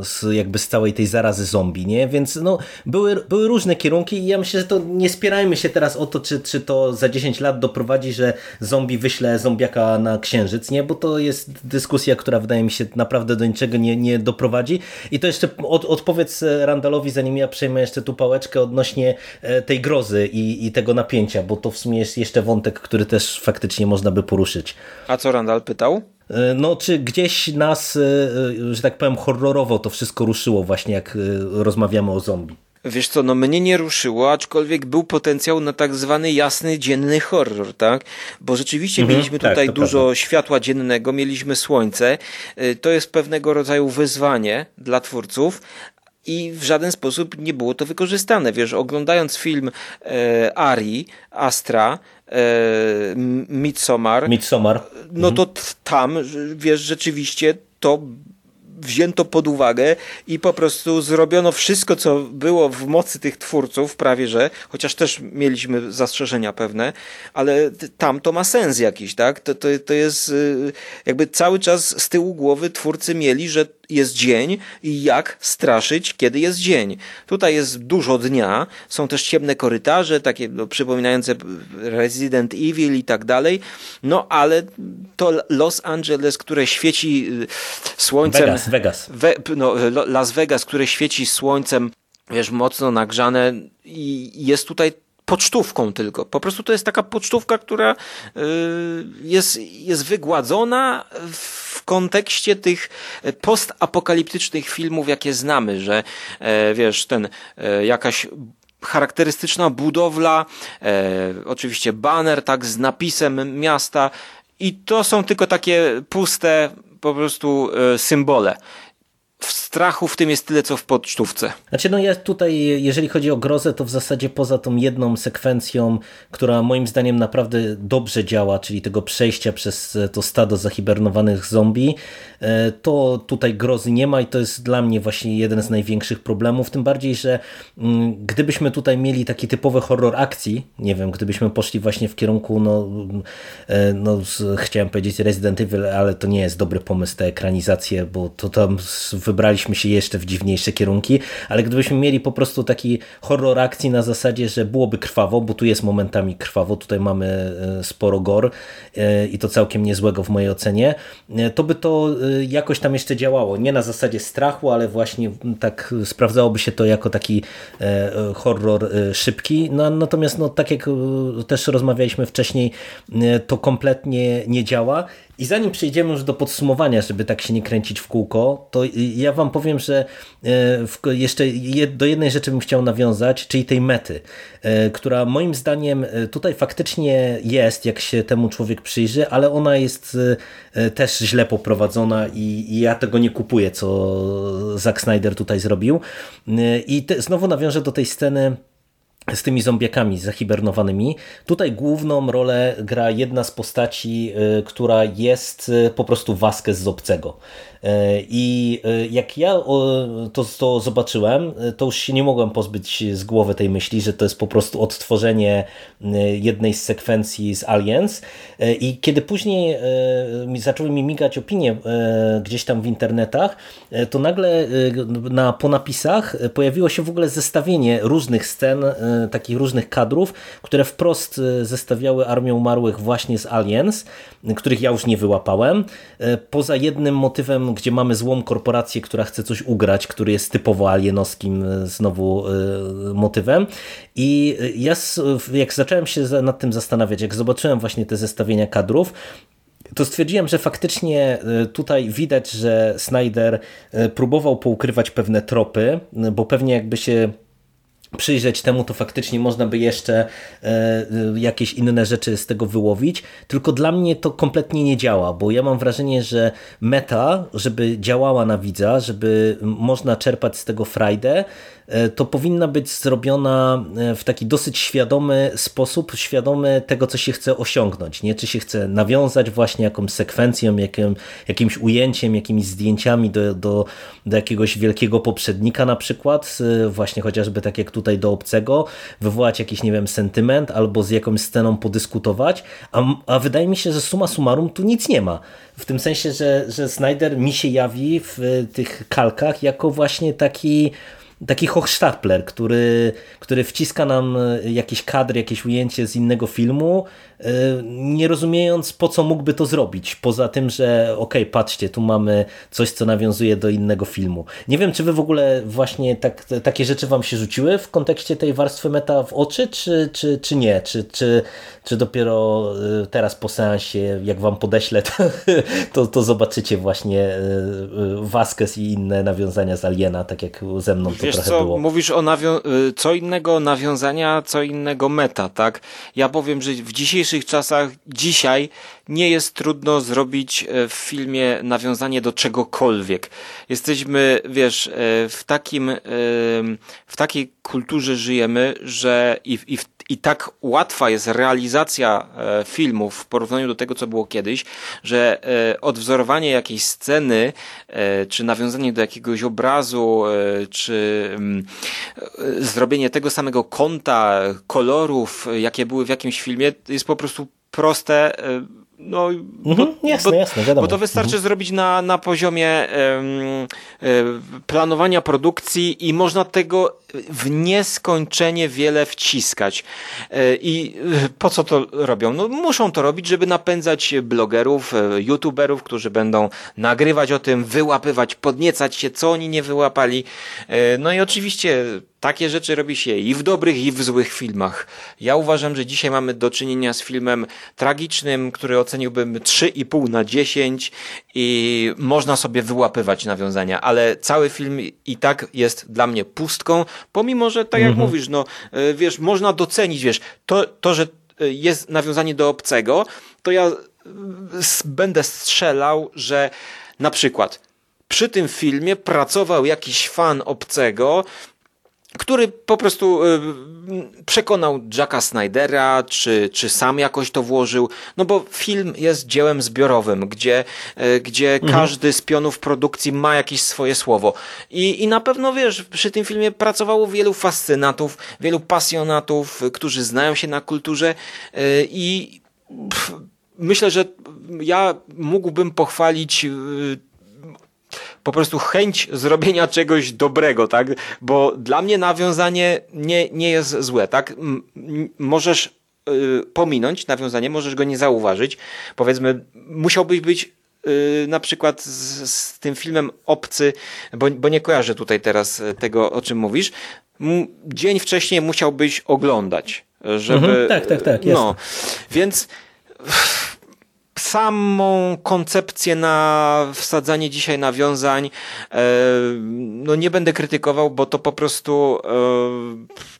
z jakby z całej tej zarazy zombie, nie? Więc no, były, były różne kierunki i ja myślę, że to nie spierajmy się teraz o to, czy, czy to za 10 lat doprowadzi, że zombie wyśle zombiaka na księżyc, nie? Bo to jest dyskusja, która wydaje mi się naprawdę do niczego nie, nie doprowadzi i to jeszcze od, odpowiedz e, Randalowi, zanim ja przejmę jeszcze tu pałeczkę odnośnie e, tej grozy i, i tego napięcia, bo to w sumie jest jeszcze wątek, który też faktycznie można by poruszyć. A co Randal pytał? E, no, czy gdzieś nas, że tak powiem, horrorowo to wszystko ruszyło właśnie, jak rozmawiamy o zombie? Wiesz co, no mnie nie ruszyło, aczkolwiek był potencjał na tak zwany jasny, dzienny horror, tak? Bo rzeczywiście mhm, mieliśmy tak, tutaj dużo prawda. światła dziennego, mieliśmy słońce. Y, to jest pewnego rodzaju wyzwanie dla twórców, i w żaden sposób nie było to wykorzystane. Wiesz, oglądając film e, Ari, Astra, e, Midsommar, Midsommar, no to mhm. tam, wiesz, rzeczywiście to wzięto pod uwagę i po prostu zrobiono wszystko, co było w mocy tych twórców, prawie że, chociaż też mieliśmy zastrzeżenia pewne, ale tam to ma sens jakiś, tak? To, to, to jest y, jakby cały czas z tyłu głowy twórcy mieli, że jest dzień i jak straszyć, kiedy jest dzień. Tutaj jest dużo dnia, są też ciemne korytarze, takie no, przypominające Resident Evil i tak dalej, no ale to Los Angeles, które świeci y, słońcem... Vegas, Vegas. We, no, Las Vegas, które świeci słońcem, wiesz, mocno nagrzane i jest tutaj pocztówką tylko. Po prostu to jest taka pocztówka, która y, jest, jest wygładzona w kontekście tych postapokaliptycznych filmów, jakie znamy, że e, wiesz, ten e, jakaś charakterystyczna budowla, e, oczywiście baner, tak, z napisem miasta i to są tylko takie puste po prostu symbole. W strachu w tym jest tyle, co w pocztówce. Znaczy, no ja tutaj, jeżeli chodzi o grozę, to w zasadzie poza tą jedną sekwencją, która moim zdaniem naprawdę dobrze działa, czyli tego przejścia przez to stado zahibernowanych zombie, e, to tutaj grozy nie ma i to jest dla mnie właśnie jeden z największych problemów, tym bardziej, że mm, gdybyśmy tutaj mieli taki typowy horror akcji, nie wiem, gdybyśmy poszli właśnie w kierunku, no, e, no chciałem powiedzieć Resident Evil, ale to nie jest dobry pomysł, te ekranizacje, bo to tam wybraliśmy się jeszcze w dziwniejsze kierunki, ale gdybyśmy mieli po prostu taki horror akcji na zasadzie, że byłoby krwawo, bo tu jest momentami krwawo, tutaj mamy e, sporo gor e, i to całkiem niezłego w mojej ocenie, e, to by to jakoś tam jeszcze działało. Nie na zasadzie strachu, ale właśnie tak sprawdzałoby się to jako taki horror szybki. No, natomiast no, tak jak też rozmawialiśmy wcześniej, to kompletnie nie działa i zanim przejdziemy już do podsumowania, żeby tak się nie kręcić w kółko, to ja wam powiem, że e, jeszcze do jednej rzeczy bym chciał nawiązać, czyli tej mety, e, która moim zdaniem e, tutaj faktycznie jest, jak się temu człowiek przyjrzy, ale ona jest też źle poprowadzona i ja tego nie kupuję, co Zack Snyder tutaj zrobił. I te, znowu nawiążę do tej sceny z tymi zombiakami zahibernowanymi. Tutaj główną rolę gra jedna z postaci, y, która jest y, po prostu Vasquez z obcego. E, I e, jak ja to, to zobaczyłem, e, to już się nie mogłem pozbyć z głowy tej myśli, że to jest po prostu odtworzenie jednej z sekwencji z Aliens. I kiedy później zaczęły mi migać opinie gdzieś tam w internetach, to nagle na ponapisach pojawiło się w ogóle zestawienie różnych scen, takich różnych kadrów, które wprost zestawiały Armię Umarłych właśnie z Aliens, których ja już nie wyłapałem. Poza jednym motywem gdzie mamy złą korporację, która chce coś ugrać, który jest typowo alienowskim e, znowu e, motywem. I ja jak zacząłem się nad tym zastanawiać, jak zobaczyłem właśnie te zestawienia kadrów, to stwierdziłem, że faktycznie e, tutaj widać, że Snyder próbował poukrywać pewne tropy, bo pewnie jakby się przyjrzeć temu, to faktycznie można by jeszcze e, jakieś inne rzeczy z tego wyłowić, tylko dla mnie to kompletnie nie działa, bo ja mam wrażenie, że meta, żeby działała na widza, żeby można czerpać z tego frajdę, E, to powinna być zrobiona e, w taki dosyć świadomy sposób, świadomy tego, co się chce osiągnąć. Nie? Czy się chce nawiązać właśnie jakąś sekwencją, jakim, jakimś ujęciem, jakimiś zdjęciami do, do, do jakiegoś wielkiego poprzednika na przykład, e, właśnie chociażby tak jak tutaj do obcego, wywołać jakiś, nie wiem, sentyment albo z jakąś sceną podyskutować, a, a wydaje mi się, że suma summarum tu nic nie ma. W tym sensie, że, że Snyder mi się jawi w tych kalkach jako właśnie taki taki Hochstapler, który, który wciska nam jakieś kadry, jakieś ujęcie z innego filmu, e, nie rozumiejąc po co mógłby to zrobić, poza tym, że okej, okay, patrzcie, tu mamy coś, co nawiązuje do innego filmu. Nie wiem, czy wy w ogóle właśnie tak, takie rzeczy wam się rzuciły w kontekście tej warstwy meta w oczy, czy, czy, czy nie? Czy, czy, czy dopiero e, teraz po seansie, jak wam podeślę, to, to, to zobaczycie właśnie e, Vasquez i inne nawiązania z Aliena, tak jak ze mną to Wiesz co, było. mówisz o y, co innego nawiązania, co innego meta, tak? Ja powiem, że w dzisiejszych czasach, dzisiaj nie jest trudno zrobić e, w filmie nawiązanie do czegokolwiek. Jesteśmy, wiesz, e, w takim, e, w takiej kulturze żyjemy, że i, i i tak łatwa jest realizacja filmów w porównaniu do tego, co było kiedyś, że odwzorowanie jakiejś sceny, czy nawiązanie do jakiegoś obrazu, czy mm, zrobienie tego samego kąta, kolorów, jakie były w jakimś filmie, jest po prostu proste no, mhm, bo, jasne, bo, jasne, wiadomo. Bo to wystarczy mhm. zrobić na, na poziomie planowania produkcji i można tego w nieskończenie wiele wciskać. E, I po co to robią? No, muszą to robić, żeby napędzać blogerów, e, youtuberów, którzy będą nagrywać o tym, wyłapywać, podniecać się, co oni nie wyłapali. E, no i oczywiście takie rzeczy robi się i w dobrych, i w złych filmach. Ja uważam, że dzisiaj mamy do czynienia z filmem tragicznym, który oceniłbym 3,5 na 10 i można sobie wyłapywać nawiązania, ale cały film i tak jest dla mnie pustką, pomimo, że tak jak mhm. mówisz, no e, wiesz, można docenić, wiesz, to, to, że e, jest nawiązanie do obcego, to ja będę strzelał, że na przykład przy tym filmie pracował jakiś fan obcego, który po prostu y, przekonał Jacka Snydera, czy, czy sam jakoś to włożył, no bo film jest dziełem zbiorowym, gdzie, y, gdzie mhm. każdy z pionów produkcji ma jakieś swoje słowo. I, I na pewno wiesz, przy tym filmie pracowało wielu fascynatów, wielu pasjonatów, którzy znają się na kulturze y, i myślę, że ja mógłbym pochwalić po prostu chęć zrobienia czegoś dobrego, tak? Bo dla mnie nawiązanie nie, nie jest złe, tak? możesz y, pominąć nawiązanie, możesz go nie zauważyć. Powiedzmy, musiałbyś być y, na przykład z, z, tym filmem Obcy, bo, bo nie kojarzę tutaj teraz tego, o czym mówisz. Dzień wcześniej musiałbyś oglądać, żeby... Mhm, tak, tak, tak. No, więc samą koncepcję na wsadzanie dzisiaj nawiązań. E, no nie będę krytykował, bo to po prostu e,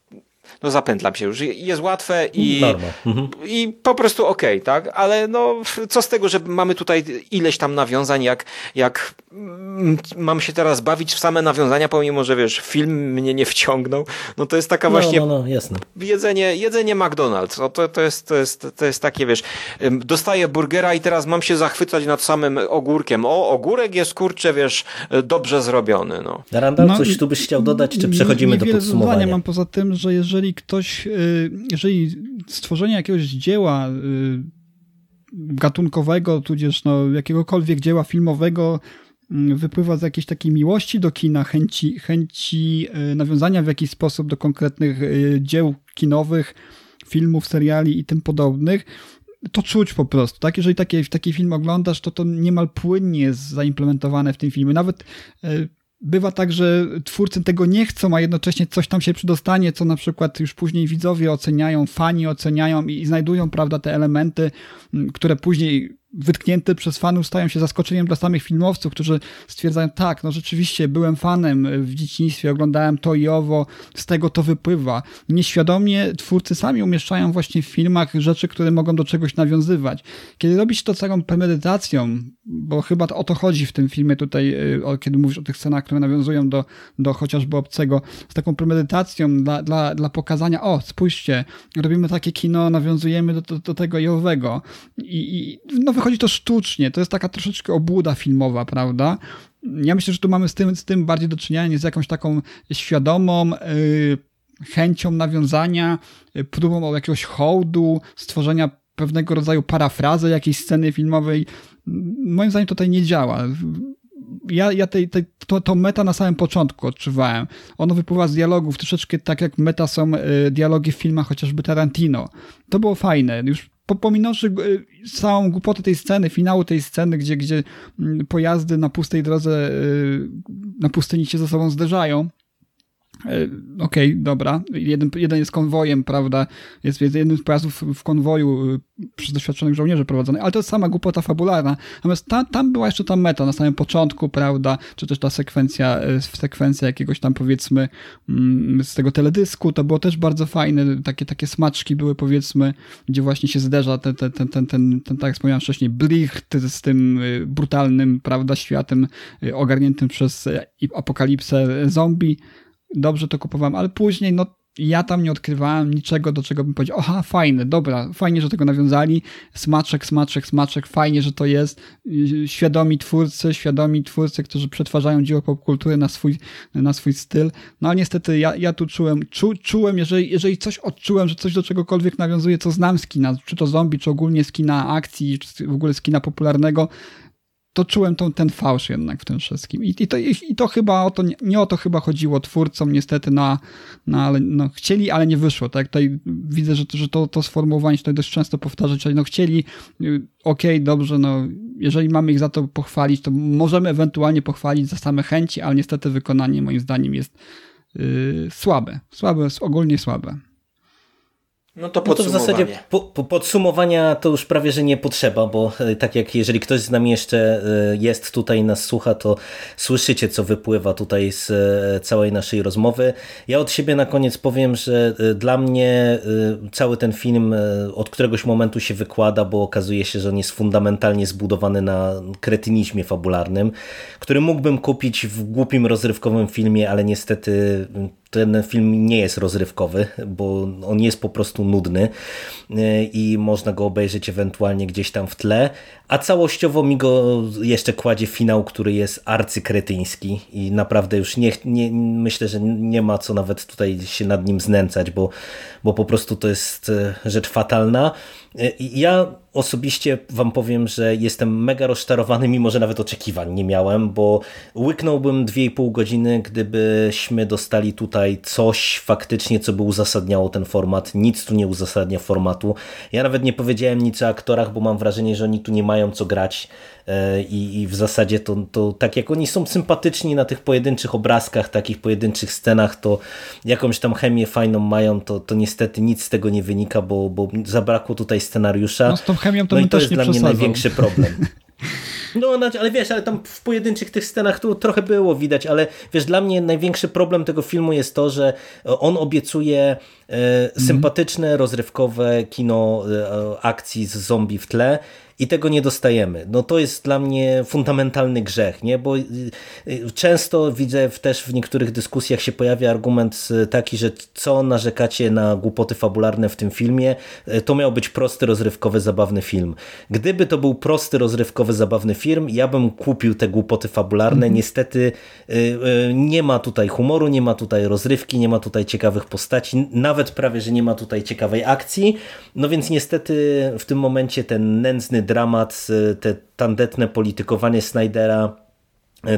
no zapętlam się już. Jest łatwe i, mhm. i po prostu okej, okay, tak? Ale no, co z tego, że mamy tutaj ileś tam nawiązań, jak, jak mam się teraz bawić w same nawiązania, pomimo, że wiesz, film mnie nie wciągnął, no to jest taka no, właśnie no, no, jasne. jedzenie, jedzenie McDonald's. No to, to, jest, to, jest, to jest takie, wiesz, dostaję burgera i teraz mam się zachwycać nad samym ogórkiem. O, ogórek jest, kurczę, wiesz, dobrze zrobiony, no. Randall, no, coś tu byś chciał dodać, czy przechodzimy do podsumowania? mam poza tym, że jeżeli ktoś, y, jeżeli stworzenie jakiegoś dzieła y, gatunkowego, tudzież no, jakiegokolwiek dzieła filmowego mm, wypływa z jakiejś takiej miłości do kina, chęci, chęci y, nawiązania w jakiś sposób do konkretnych dzieł kinowych, filmów, seriali i tym podobnych, to czuć po prostu, tak? Jeżeli taki, taki film oglądasz, to to niemal płynnie jest zaimplementowane w tym filmie. Nawet bywa tak, że twórcy tego nie chcą, a jednocześnie coś tam się przydostanie, co na przykład już później widzowie oceniają, fani oceniają i, i znajdują, prawda, te elementy, które później wytknięte przez fanów stają się zaskoczeniem dla samych filmowców, którzy stwierdzają, tak, no rzeczywiście byłem fanem w dzieciństwie, oglądałem to i owo, z tego to wypływa. Nieświadomie twórcy sami umieszczają właśnie w filmach rzeczy, które mogą do czegoś nawiązywać. Kiedy robisz to całą premedytacją, bo chyba o to chodzi w tym filmie tutaj, y, kiedy mówisz o tych scenach, które nawiązują do, do chociażby obcego, z taką premedytacją dla, dla, dla pokazania, o, spójrzcie, robimy takie kino, nawiązujemy do, do, do tego i owego. I, i no wychodzi to sztucznie, to jest taka troszeczkę obłuda filmowa, prawda? Ja myślę, że tu mamy z tym, z tym bardziej do czynienia, nie z jakąś taką świadomą yy, chęcią nawiązania, yy, próbą jakiegoś hołdu, stworzenia pewnego rodzaju parafrazy jakiejś sceny filmowej. Moim zdaniem tutaj nie działa. Ja, ja tej, tej, to, to meta na samym początku odczuwałem. Ono wypływa z dialogów, troszeczkę tak jak meta są y, dialogi w filmach chociażby Tarantino. To było fajne. Już pominąwszy y, całą głupotę tej sceny, finału tej sceny, gdzie, gdzie mm, pojazdy na pustej drodze y, na pustyni się ze sobą zderzają, E, okej, okay, dobra. Jeden, jeden jest konwojem, prawda? Jest, jest jednym z pojazdów w konwoju y, przez doświadczonych żołnierzy prowadzony, ale to jest sama głupota fabularna. Natomiast ta, tam była jeszcze ta meta na samym początku, prawda? Czy też ta sekwencja, y, sekwencja jakiegoś tam powiedzmy mm, z tego teledysku, to było też bardzo fajne. Takie, takie smaczki były powiedzmy, gdzie właśnie się zderza ten, ten, ten, ten, ten, ten tak jak wspomniałem wcześniej, Blicht z tym y, brutalnym, prawda, światem ogarniętym przez apokalipsę zombie dobrze to kupowałem, ale później no ja tam nie odkrywałem niczego, do czego bym powiedział, aha, fajne, dobra, fajnie, że tego nawiązali, smaczek, smaczek, smaczek, fajnie, że to jest, świadomi twórcy, świadomi twórcy, którzy przetwarzają dzieło popkultury na swój, na swój styl, no ale niestety ja, ja tu czułem, czu, czułem, jeżeli, jeżeli coś odczułem, że coś do czegokolwiek nawiązuje, co znam z kina, czy to zombie, czy ogólnie z kina akcji, czy w ogóle z kina popularnego, to czułem tą, ten fałsz jednak w tym wszystkim. I, i, to, i to chyba o to, nie, nie o to chyba chodziło twórcom, niestety, na, na, ale, no, chcieli, ale nie wyszło. Tak? Tutaj widzę, że, że to, to sformułowanie tutaj dość często powtarzać, ale no chcieli, y, okej, okay, dobrze, no jeżeli mamy ich za to pochwalić, to możemy ewentualnie pochwalić za same chęci, ale niestety wykonanie moim zdaniem jest yy, słabe. Słabe, ogólnie słabe. No to. No to w zasadzie po, po podsumowania to już prawie, że nie potrzeba, bo e, tak jak jeżeli ktoś z nami jeszcze e, jest tutaj nas słucha, to słyszycie, co wypływa tutaj z e, całej naszej rozmowy. Ja od siebie na koniec powiem, że dla mnie cały ten film od któregoś momentu się wykłada, bo okazuje się, że on jest fundamentalnie zbudowany na kretynizmie fabularnym, który mógłbym kupić w głupim, rozrywkowym filmie, ale niestety ten film nie jest rozrywkowy, bo on jest po prostu nudny e, i można go obejrzeć ewentualnie gdzieś tam w tle, a całościowo mi go jeszcze kładzie finał, który jest arcykretyński i naprawdę już nie, nie, myślę, że nie ma co nawet tutaj się nad nim znęcać, bo, bo po prostu to jest e, rzecz fatalna. E, ja osobiście wam powiem, że jestem mega rozczarowany, mimo że nawet oczekiwań nie miałem, bo łyknąłbym 2,5 godziny, gdybyśmy dostali tutaj coś faktycznie, co by uzasadniało ten format. Nic tu nie uzasadnia formatu. Ja nawet nie powiedziałem nic o aktorach, bo mam wrażenie, że oni tu nie mają co grać i, i w zasadzie to, to tak jak oni są sympatyczni na tych pojedynczych obrazkach, takich pojedynczych scenach, to jakąś tam chemię fajną mają, to, to niestety nic z tego nie wynika, bo, bo zabrakło tutaj scenariusza. No z tą chemią to, no i to jest dla mnie największy problem. No, ale wiesz, ale tam w pojedynczych tych scenach tu trochę było widać, ale wiesz, dla mnie największy problem tego filmu jest to, że on obiecuje e, mm. sympatyczne, rozrywkowe kino e, akcji z zombie w tle i tego nie dostajemy. No to jest dla mnie fundamentalny grzech, nie? bo y, y, często widzę też w niektórych dyskusjach się pojawia argument y, taki, że co narzekacie na głupoty fabularne w tym filmie, to miał być prosty, rozrywkowy, zabawny film. Gdyby to był prosty, rozrywkowy, zabawny film, ja bym kupił te głupoty fabularne. Mhm. Niestety nie ma tutaj humoru, nie ma tutaj rozrywki, nie ma tutaj ciekawych postaci, nawet prawie, że nie ma tutaj ciekawej akcji, no więc niestety w tym momencie ten nędzny dramat, te tandetne politykowanie Snydera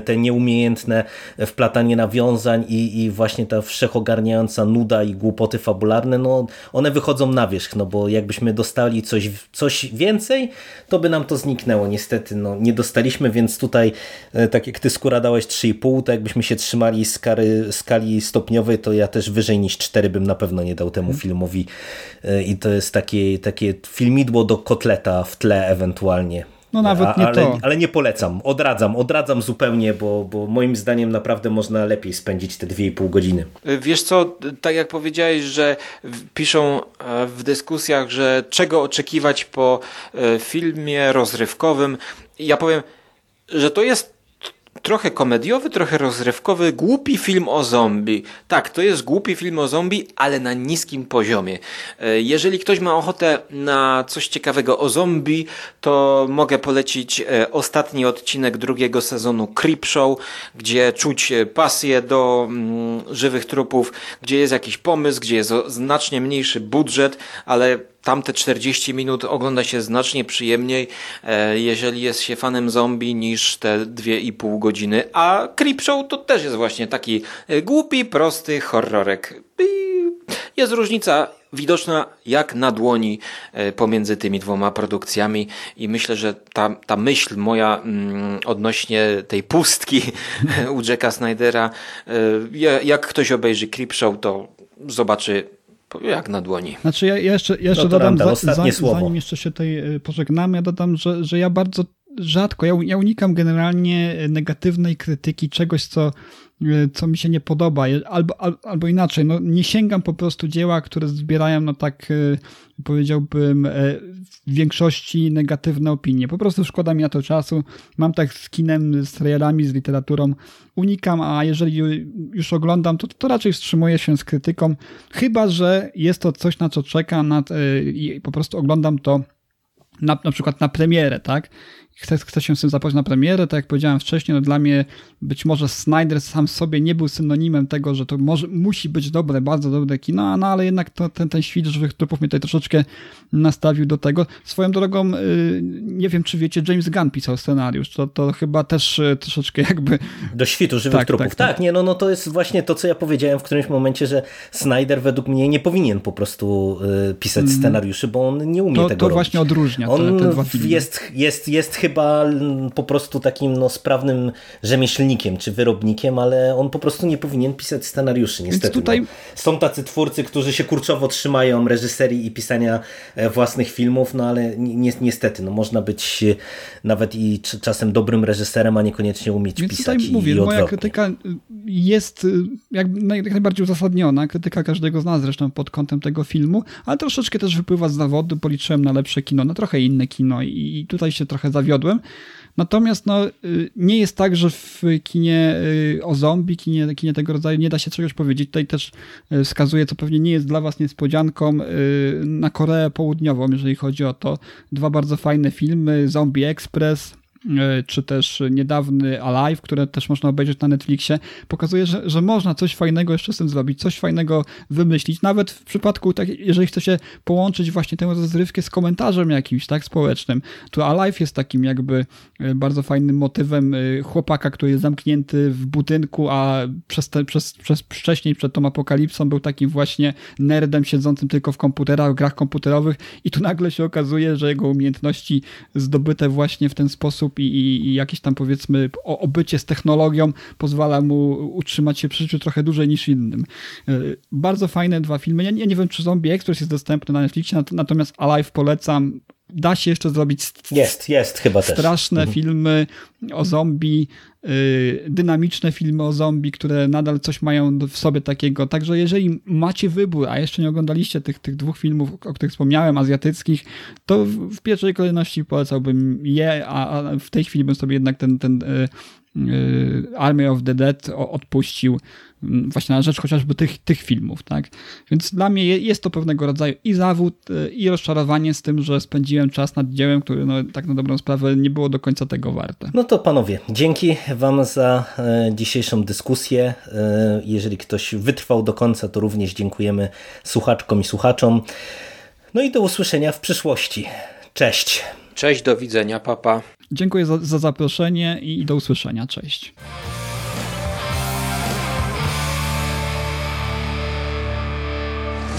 te nieumiejętne wplatanie nawiązań i, i właśnie ta wszechogarniająca nuda i głupoty fabularne, no one wychodzą na wierzch, no bo jakbyśmy dostali coś, coś więcej, to by nam to zniknęło. Niestety no, nie dostaliśmy, więc tutaj e, tak jak ty skóra dałeś 3,5, to jakbyśmy się trzymali skary, skali stopniowej, to ja też wyżej niż 4 bym na pewno nie dał temu filmowi e, i to jest takie, takie filmidło do kotleta w tle ewentualnie. No nawet nie ale, to. Ale nie polecam, odradzam, odradzam zupełnie, bo, bo moim zdaniem naprawdę można lepiej spędzić te 2,5 godziny. Wiesz co, tak jak powiedziałeś, że piszą e, w dyskusjach, że czego oczekiwać po e, filmie rozrywkowym, ja powiem, że to jest trochę komediowy, trochę rozrywkowy, głupi film o zombie. Tak, to jest głupi film o zombie, ale na niskim poziomie. E, jeżeli ktoś ma ochotę na coś ciekawego o zombie, to mogę polecić e, ostatni odcinek drugiego sezonu Creep Show, gdzie czuć e, pasję do mm, żywych trupów, gdzie jest jakiś pomysł, gdzie jest znacznie mniejszy budżet, ale tamte 40 minut ogląda się znacznie przyjemniej, e, jeżeli jest się fanem zombie, niż te 2,5 godziny. A Creepshow to też jest właśnie taki e, głupi, prosty horrorek. Jest różnica widoczna jak na dłoni e, pomiędzy tymi dwoma produkcjami i myślę, że ta, ta myśl moja mm, odnośnie tej pustki u Jacka Snydera, jak ktoś obejrzy Creepshow, to zobaczy jak na dłoni. Znaczy ja jeszcze, ja jeszcze no dodam, za, za, zanim jeszcze się tutaj y, pożegnamy, ja dodam, że, że ja bardzo rzadko, ja, ja unikam generalnie negatywnej krytyki czegoś, co co mi się nie podoba, albo, albo inaczej, no nie sięgam po prostu dzieła, które zbierają, no tak y, powiedziałbym, e, w większości negatywne opinie. Po prostu szkoda mi na to czasu. Mam tak z kinem, z serialami, z literaturą. Unikam, a jeżeli już oglądam, to, to raczej wstrzymuję się z krytyką, chyba, że jest to coś, na co czekam e, i po prostu oglądam to na, na przykład na premierę, tak? Chcę, chcę się z tym zapoznać na premierę, tak jak powiedziałem wcześniej, no dla mnie być może Snyder sam sobie nie był synonimem tego, że to może, musi być dobre, bardzo dobre kino, no ale jednak to, ten, ten świt żywych trupów mnie tutaj troszeczkę nastawił do tego. Swoją drogą, y, nie wiem czy wiecie, James Gunn pisał scenariusz, to, to chyba też y, troszeczkę jakby... Do świtu żywych tak, trupów, tak, tak, tak. nie, no, no to jest właśnie to, co ja powiedziałem w którymś momencie, że Snyder według mnie nie powinien po prostu y, pisać mm. scenariuszy, bo on nie umie to, tego To robić. właśnie odróżnia on te, te dwa filmy. Jest, jest, jest chyba po prostu takim no, sprawnym rzemieślnikiem czy wyrobnikiem, ale on po prostu nie powinien pisać scenariuszy, niestety. Tutaj... No. Są tacy twórcy, którzy się kurczowo trzymają reżyserii i pisania e, własnych filmów, no ale ni niestety, no można być e, nawet i czasem dobrym reżyserem, a niekoniecznie umieć Więc pisać. Tutaj mówię, moja krytyka jest jak najbardziej uzasadniona, krytyka każdego z nas zresztą pod kątem tego filmu, ale troszeczkę też wypływa z zawodu, policzyłem na lepsze kino, na trochę inne kino i tutaj się trochę zawiodłem. Natomiast no, y, nie jest tak, że w kinie y, o zombie, kinie, kinie tego rodzaju nie da się czegoś powiedzieć. Tutaj też y, wskazuje, co pewnie nie jest dla was niespodzianką, na Koreę Południową, jeżeli chodzi o to. Dwa bardzo fajne filmy, Zombie Express czy też niedawny Alive, które też można obejrzeć na Netflixie, pokazuje, że, że można coś fajnego jeszcze z tym zrobić, coś fajnego wymyślić, nawet w przypadku, tak, jeżeli chce się połączyć właśnie tę rozrywkę z komentarzem jakimś, tak, społecznym, to Alive jest takim jakby e, bardzo fajnym motywem e, chłopaka, który jest zamknięty w budynku, a przez, te, przez, przez wcześniej przed tą apokalipsą był takim właśnie nerdem siedzącym tylko w komputerach, w grach komputerowych i tu nagle się okazuje, że jego umiejętności zdobyte właśnie w ten sposób i, i, i jakieś tam powiedzmy obycie z technologią pozwala mu utrzymać się przy życiu trochę dłużej niż innym. E, bardzo fajne dwa filmy. Ja, nie wiem, czy Zombie Express jest dostępny na Netflixie, natomiast Alive polecam da się jeszcze zrobić jest, jest chyba straszne też. filmy o zombie, y, dynamiczne filmy o zombie, które nadal coś mają w sobie takiego. Także jeżeli macie wybór, a jeszcze nie oglądaliście tych, tych dwóch filmów, o których wspomniałem, azjatyckich, to w, pierwszej kolejności polecałbym je, a, w tej chwili bym sobie jednak ten, ten y, y, Army of the Dead odpuścił właśnie na rzecz chociażby tych, tych filmów, tak? Więc dla mnie jest to pewnego rodzaju i zawód, y, i rozczarowanie z tym, że spędziłem czas nad dziełem, które no, tak na dobrą sprawę nie było do końca tego warte. No to panowie, dzięki wam za e, dzisiejszą dyskusję. E, jeżeli ktoś wytrwał do końca, to również dziękujemy słuchaczkom i słuchaczom. No i do usłyszenia w przyszłości. Cześć. Cześć, do widzenia, papa. Dziękuję za, za zaproszenie i do usłyszenia. Cześć.